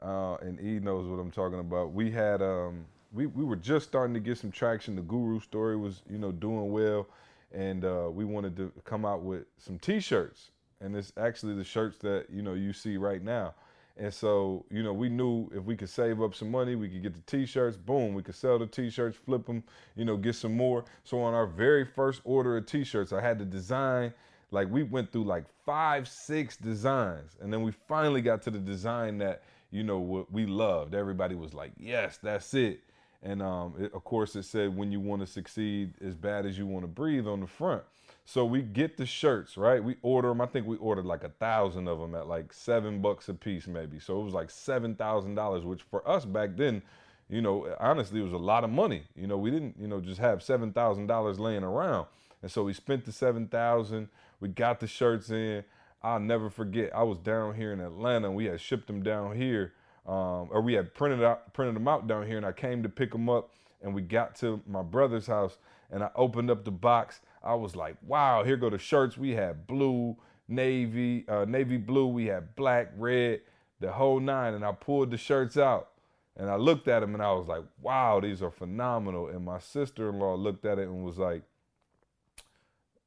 uh, and E knows what I'm talking about. We had um, we we were just starting to get some traction. The Guru story was you know doing well, and uh, we wanted to come out with some T-shirts and it's actually the shirts that you know you see right now. And so, you know, we knew if we could save up some money, we could get the t-shirts, boom, we could sell the t-shirts, flip them, you know, get some more. So on our very first order of t-shirts, I had to design, like we went through like five, six designs. And then we finally got to the design that, you know, we loved. Everybody was like, yes, that's it. And um, it, of course, it said, when you want to succeed as bad as you want to breathe on the front. So we get the shirts, right? We order them. I think we ordered like a thousand of them at like seven bucks a piece, maybe. So it was like seven thousand dollars, which for us back then, you know, honestly, it was a lot of money. You know, we didn't, you know, just have seven thousand dollars laying around. And so we spent the seven thousand. We got the shirts in. I'll never forget. I was down here in Atlanta. And we had shipped them down here, um, or we had printed out printed them out down here. And I came to pick them up, and we got to my brother's house, and I opened up the box I was like, wow, here go the shirts. We had blue, navy, uh, navy blue. We had black, red, the whole nine. And I pulled the shirts out and I looked at them and I was like, wow, these are phenomenal. And my sister-in-law looked at it and was like,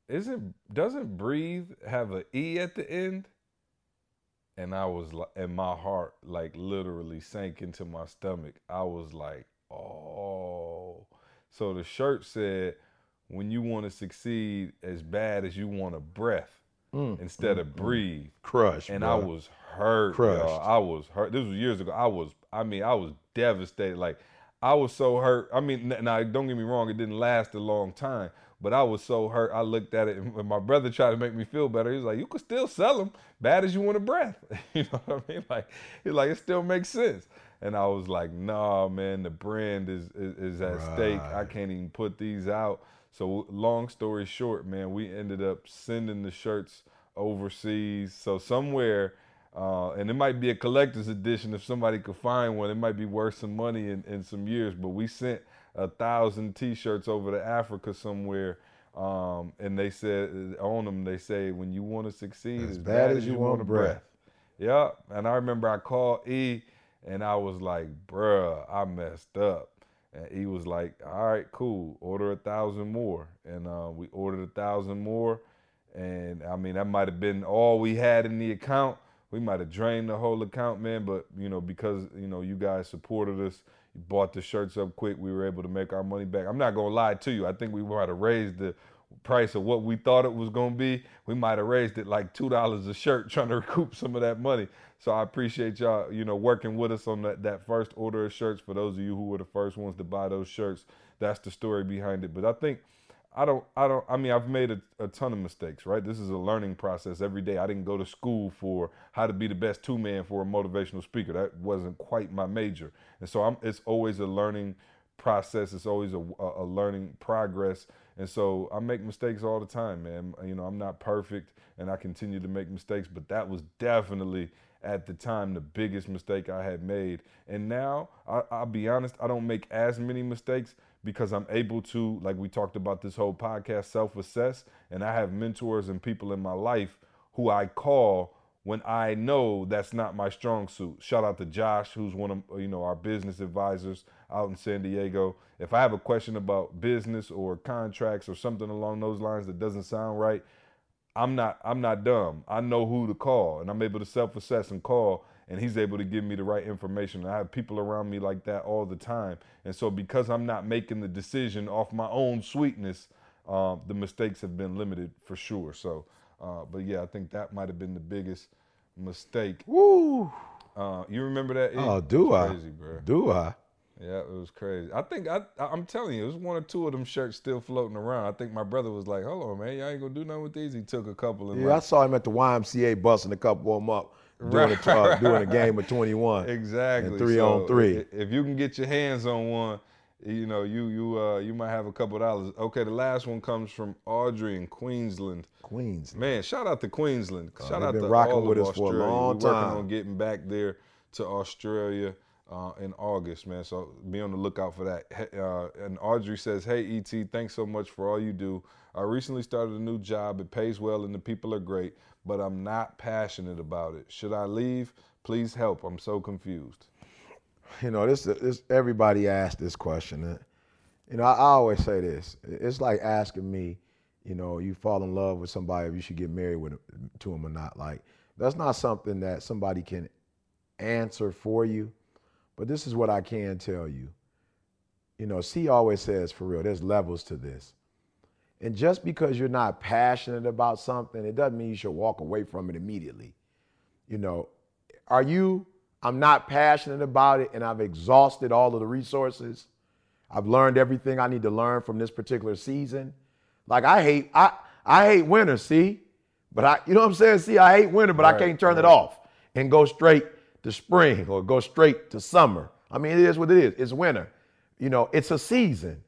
isn't doesn't breathe have an E at the end? And I was like, and my heart like literally sank into my stomach. I was like, oh. So the shirt said, when you want to succeed as bad as you want a breath mm, instead mm, of mm. breathe. Crush. And bro. I was hurt. Crushed. Y'all. I was hurt. This was years ago. I was, I mean, I was devastated. Like, I was so hurt. I mean, now don't get me wrong, it didn't last a long time, but I was so hurt. I looked at it, and my brother tried to make me feel better. He was like, "You could still sell them, bad as you want a breath." you know what I mean? Like, he's like, it still makes sense. And I was like, "Nah, man, the brand is is, is at right. stake. I can't even put these out." So long story short, man, we ended up sending the shirts overseas. So somewhere, uh, and it might be a collector's edition if somebody could find one. It might be worth some money in, in some years. But we sent a thousand T-shirts over to Africa somewhere. Um, and they said on them, they say, when you want to succeed, As bad as you want to breath. Yep. and I remember I called E, and I was like, "Bruh, I messed up." And he was like, "All right, cool. Order a thousand more." And uh, we ordered a thousand more, and I mean that might have been all we had in the account. We might have drained the whole account, man. But you know, because you know you guys supported us, you bought the shirts up quick. We were able to make our money back. I'm not gonna lie to you. I think we might have raised the price of what we thought it was going to be, we might have raised it like two dollars a shirt, trying to recoup some of that money. So I appreciate y'all, you know, working with us on that that first order of shirts. For those of you who were the first ones to buy those shirts, that's the story behind it. But I think. I don't, I don't, I mean, I've made a, a ton of mistakes, right? This is a learning process every day. I didn't go to school for how to be the best two man for a motivational speaker. That wasn't quite my major. And so I'm, it's always a learning process. It's always a, a learning progress. And so I make mistakes all the time, man. You know, I'm not perfect and I continue to make mistakes, but that was definitely at the time the biggest mistake I had made. And now, I, will be honest, I don't make as many mistakes because I'm able to, like we talked about this whole podcast, self assess. And I have mentors and people in my life who I call when I know that's not my strong suit. Shout out to Josh, who's one of you know our business advisors out in San Diego. If I have a question about business or contracts or something along those lines that doesn't sound right, I'm not I'm not dumb. I know who to call and I'm able to self-assess and call and he's able to give me the right information. I have people around me like that all the time. And so because I'm not making the decision off my own sweetness, uh, the mistakes have been limited for sure. So uh, but yeah, I think that might have been the biggest mistake. Woo! Uh, you remember that? Oh, do I? Crazy, bro. Do I? Yeah, it was crazy. I think I, I'm telling you, it was one or two of them shirts still floating around. I think my brother was like, "Hold on, man, y'all ain't gonna do nothing with these." He took a couple and yeah, like, I saw him at the YMCA busting a couple of them up doing, right, a, uh, right, doing a game of 21. Exactly. And three so on three. If you can get your hands on one, you know, you you uh you might have a couple dollars. Okay, the last one comes from Audrey in Queensland. Queensland. Man, shout out to Queensland. Uh, shout out been to rocking all with of us for a long We're time. working on getting back there to Australia uh, in August, man. So be on the lookout for that. Uh, and Audrey says, "Hey ET, thanks so much for all you do. I recently started a new job. It pays well and the people are great, but I'm not passionate about it. Should I leave? Please help. I'm so confused." You know, this, this everybody asks this question. You know, I, I always say this. It's like asking me, you know, you fall in love with somebody, if you should get married with to them or not. Like that's not something that somebody can answer for you. But this is what I can tell you. You know, C always says for real, there's levels to this. And just because you're not passionate about something, it doesn't mean you should walk away from it immediately. You know, are you, I'm not passionate about it and I've exhausted all of the resources I've learned everything I need to learn from this particular season. Like I hate I I hate winter, see? But I you know what I'm saying? See, I hate winter, but right, I can't turn right. it off and go straight to spring or go straight to summer. I mean, it is what it is. It's winter. You know, it's a season.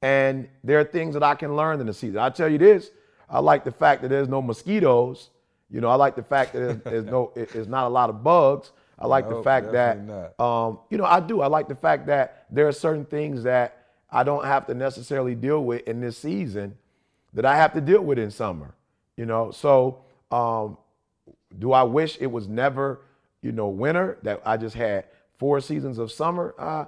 And there are things that I can learn in the season. I tell you this, I like the fact that there's no mosquitoes. You know, I like the fact that there's, there's no, it's not a lot of bugs. I like the fact that, um, you know, I do. I like the fact that there are certain things that I don't have to necessarily deal with in this season that I have to deal with in summer. You know, so um, do I wish it was never, you know, winter that I just had four seasons of summer? Uh,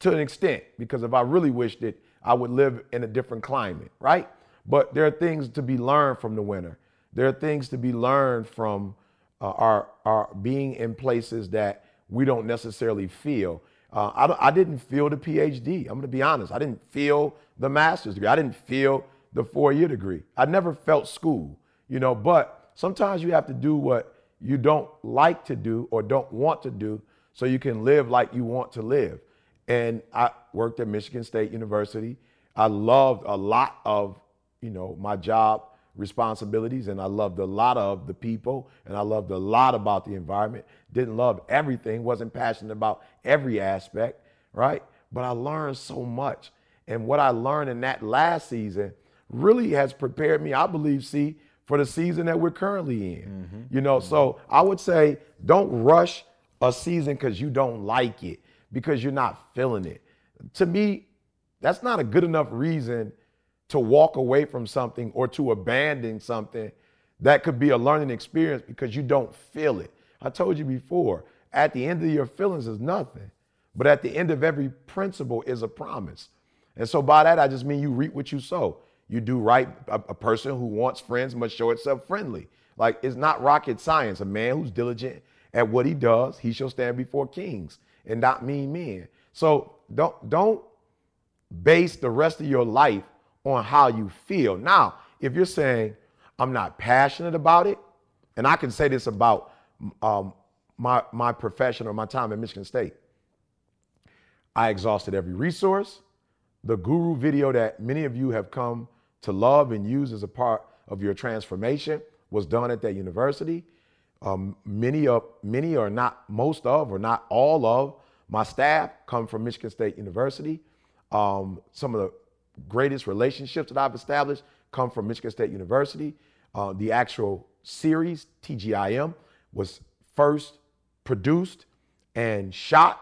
to an extent, because if I really wished it, I would live in a different climate, right? But there are things to be learned from the winter. There are things to be learned from uh, are are being in places that we don't necessarily feel. Uh, I, I, didn't feel the PhD. I'm going to be honest. I didn't feel the master's degree. I didn't feel the four-year degree. I never felt school, you know. But sometimes you have to do what you don't like to do or don't want to do, so you can live like you want to live. And I worked at Michigan State University. I loved a lot of, you know, my job responsibilities and I loved a lot of the people and I loved a lot about the environment. Didn't love everything, wasn't passionate about every aspect, right? But I learned so much. And what I learned in that last season really has prepared me, I believe, see, for the season that we're currently in. Mm-hmm. You know, mm-hmm. so I would say don't rush a season because you don't like it, because you're not feeling it. To me, that's not a good enough reason to walk away from something or to abandon something that could be a learning experience because you don't feel it. I told you before, at the end of your feelings is nothing, but at the end of every principle is a promise. And so by that, I just mean you reap what you sow. You do right. A, a person who wants friends must show itself friendly. Like it's not rocket science. A man who's diligent at what he does, he shall stand before kings and not mean men. So don't don't base the rest of your life on how you feel. Now, if you're saying I'm not passionate about it, and I can say this about um, my my profession or my time at Michigan State, I exhausted every resource. The guru video that many of you have come to love and use as a part of your transformation was done at that university. Um, many of many or not most of or not all of my staff come from Michigan State University. Um, some of the greatest relationships that I've established come from Michigan State University. Uh, the actual series, TGIM, was first produced and shot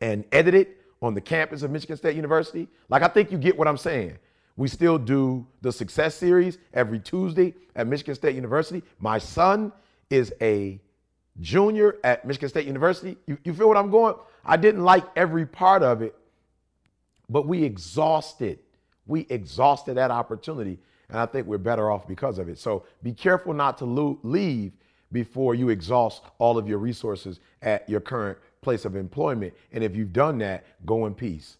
and edited on the campus of Michigan State University. Like, I think you get what I'm saying. We still do the Success Series every Tuesday at Michigan State University. My son is a junior at Michigan State University. You, you feel what I'm going? I didn't like every part of it, but we exhausted. We exhausted that opportunity. And I think we're better off because of it. So be careful not to lo- leave before you exhaust all of your resources at your current place of employment. And if you've done that, go in peace.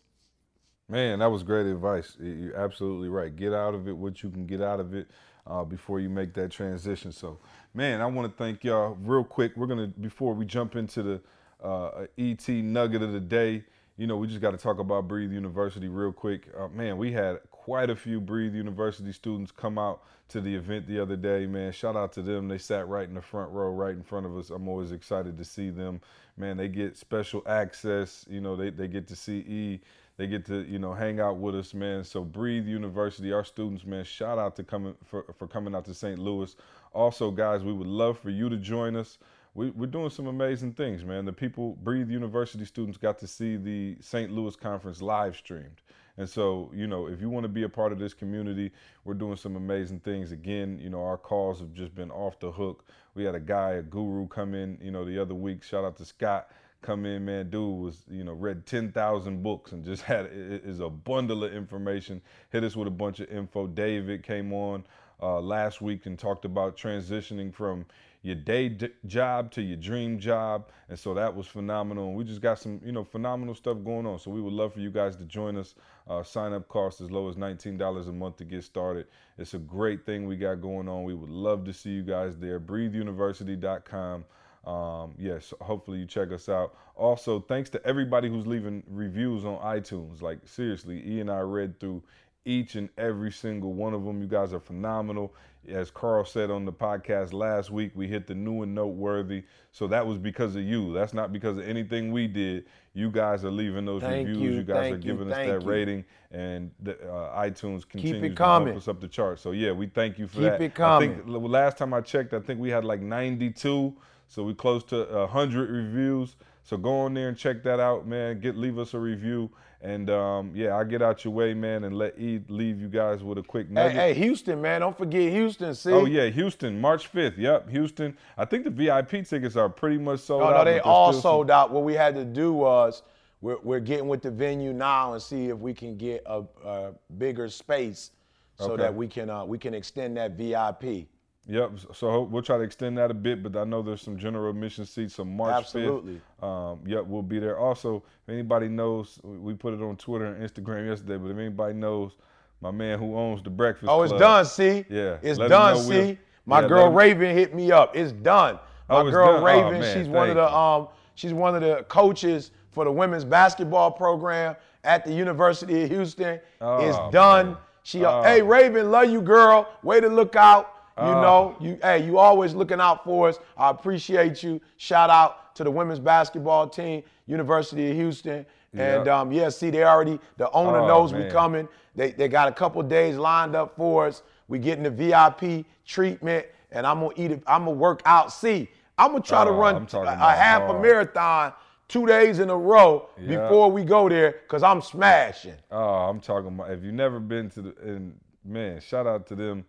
Man, that was great advice. You're absolutely right. Get out of it what you can get out of it uh, before you make that transition. So, man, I want to thank y'all real quick. We're gonna before we jump into the uh, ET nugget of the day. You know, we just got to talk about Breathe University real quick. Uh, man, we had quite a few Breathe University students come out to the event the other day. Man, shout out to them. They sat right in the front row, right in front of us. I'm always excited to see them. Man, they get special access. You know, they, they get to see E they get to you know hang out with us, man. So Breathe University, our students, man. Shout out to coming for, for coming out to St. Louis. Also, guys, we would love for you to join us. We, we're doing some amazing things, man. The people, Breathe University students, got to see the St. Louis conference live streamed. And so, you know, if you want to be a part of this community, we're doing some amazing things. Again, you know, our calls have just been off the hook. We had a guy, a guru, come in, you know, the other week. Shout out to Scott come in, man. Dude was, you know, read 10,000 books and just had is a bundle of information. Hit us with a bunch of info. David came on uh, last week and talked about transitioning from your day d- job to your dream job, and so that was phenomenal. And we just got some, you know, phenomenal stuff going on. So we would love for you guys to join us. Uh, sign up cost as low as $19 a month to get started. It's a great thing we got going on. We would love to see you guys there. BreatheUniversity.com. Um, yes, hopefully you check us out. Also, thanks to everybody who's leaving reviews on iTunes. Like seriously, E and I read through each and every single one of them. You guys are phenomenal. As Carl said on the podcast last week, we hit the new and noteworthy. So that was because of you. That's not because of anything we did. You guys are leaving those Thank reviews. you, You, guys are you, giving us that you. rating, and the, uh, iTunes continues to coming. help us up the chart. So yeah, we thank you for Keep that. Keep it I think coming. last time I checked, I think we had like 92. So we close to 100 reviews. So go on there and check that out, man. Get leave us a review, and um, yeah, I'll get out your way, man, and let E leave you guys with a quick Hey, nugget. hey, Houston, man, don't forget Houston. See? Oh yeah, Houston, March 5th. Yep, Houston. I think the VIP tickets are pretty much sold No, out. no, they all still some- sold out. What we had to do was we're, we're getting with the venue now and see if we can get a, a bigger space so Okay. that we can uh, we can extend that VIP. Yep. So we'll try to extend that a bit, but I know there's some general admission seats. So March Absolutely. 5th. Um, yep, we'll be there. Also, if anybody knows, we put it on Twitter and Instagram yesterday. But if anybody knows, my man who owns the Breakfast Oh, it's Club, done. See, Yeah, it's done. we'll- See, my yeah, girl Raven hit me up. It's done. My Oh, girl done? Oh, Raven, man, she's one of the um, she's one of the coaches for the women's basketball program at the University of Houston. Oh, it's done. man. She, uh, Oh. hey Raven, love you, girl. Way to look out. You Oh. know, you hey, you always looking out for us. I appreciate you. Shout out to the women's basketball team, University of Houston. And Yeah. um, yeah, see, they already the owner Oh, knows we coming. They they got a couple days lined up for us. We getting the VIP treatment, and I'm gonna eat it. I'm gonna work out. See, I'm gonna try to Oh, run a, a half a marathon two days in a row Yeah. before we go there because I'm smashing. Oh, I'm talking about if you've never been to the and man, shout out to them.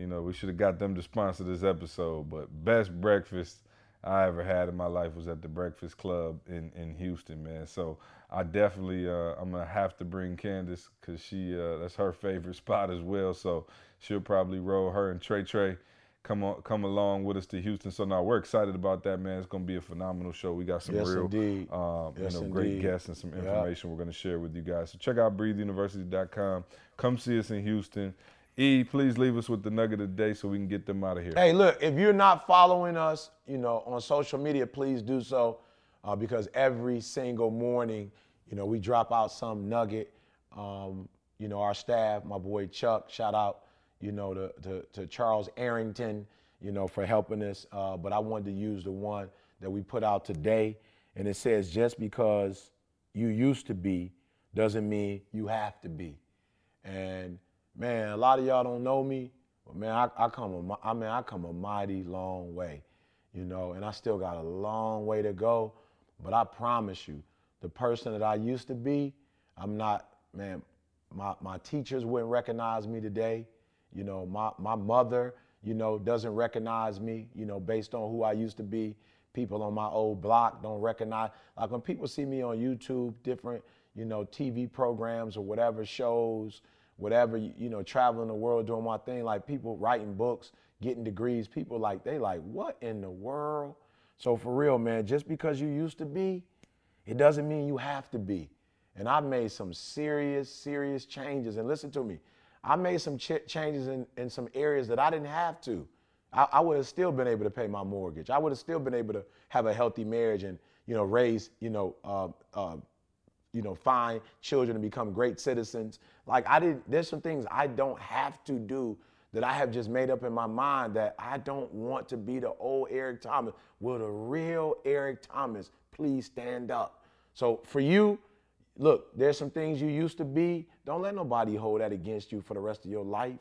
You know, we should have got them to sponsor this episode. But best breakfast I ever had in my life was at the Breakfast Club in, in Houston, man. So I definitely uh, I'm gonna have to bring Candace because she uh, that's her favorite spot as well. So she'll probably roll her and Trey Trey come on come along with us to Houston. So now we're excited about that, man. It's gonna be a phenomenal show. We got some Yes, real indeed. um, Yes, you know, great indeed. guests and some Yeah. information we're to share with you guys. So check out breatheuniversity.com. Come see us in Houston. E, please leave us with the nugget of the day so we can get them out of here. Hey, look, if you're not following us, you know, on social media, please do so uh, because every single morning, you know, we drop out some nugget. Um, you know, our staff, my boy Chuck, shout out, you know, to, to, to Charles Arrington, you know, for helping us. Uh, but I wanted to use the one that we put out today. And it says, just because you used to be doesn't mean you have to be. And man, a lot of y'all don't know me, but man, I, I come a, I mean, I come a mighty long way, you know, and I still got a long way to go. But I promise you, the person that I used to be, I'm not, man. My my teachers wouldn't recognize me today. You know, my my mother, you know, doesn't recognize me. You know, based on who I used to be. People on my old block don't recognize. Like when people see me on YouTube, different, you know, TV programs or whatever shows, whatever, you know, traveling the world doing my thing. Like people writing books, getting degrees. People like they like, what in the world? So for real, man, just because you used to be, it doesn't mean you have to be. And I've made some serious, serious changes. And listen to me, I made some ch- changes in, in some areas that I didn't have to. I, I would have still been able to pay my mortgage. I would have still been able to have a healthy marriage and, you know, raise, you know, uh, uh, you know, find children to become great citizens. Like I didn't, there's some things I don't have to do that I have just made up in my mind that I don't want to be the old Eric Thomas. Will the real Eric Thomas please stand up? So for you, look, there's some things you used to be. Don't let nobody hold that against you for the rest of your life.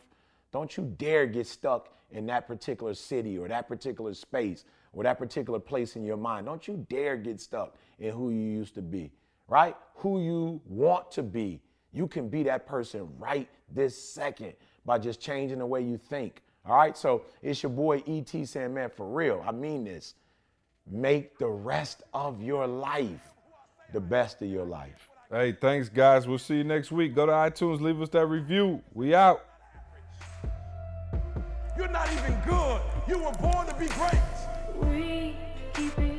Don't you dare get stuck in that particular city or that particular space or that particular place in your mind. Don't you dare get stuck in who you used to be, right? Who you want to be. You can be that person right this second by just changing the way you think. All right, so it's your boy ET saying, man, for real, I mean this. Make the rest of your life the best of your life. Hey, thanks, guys. We'll see you next week. Go to iTunes, leave us that review. We out. You're not even good. You were born to be great. We keep it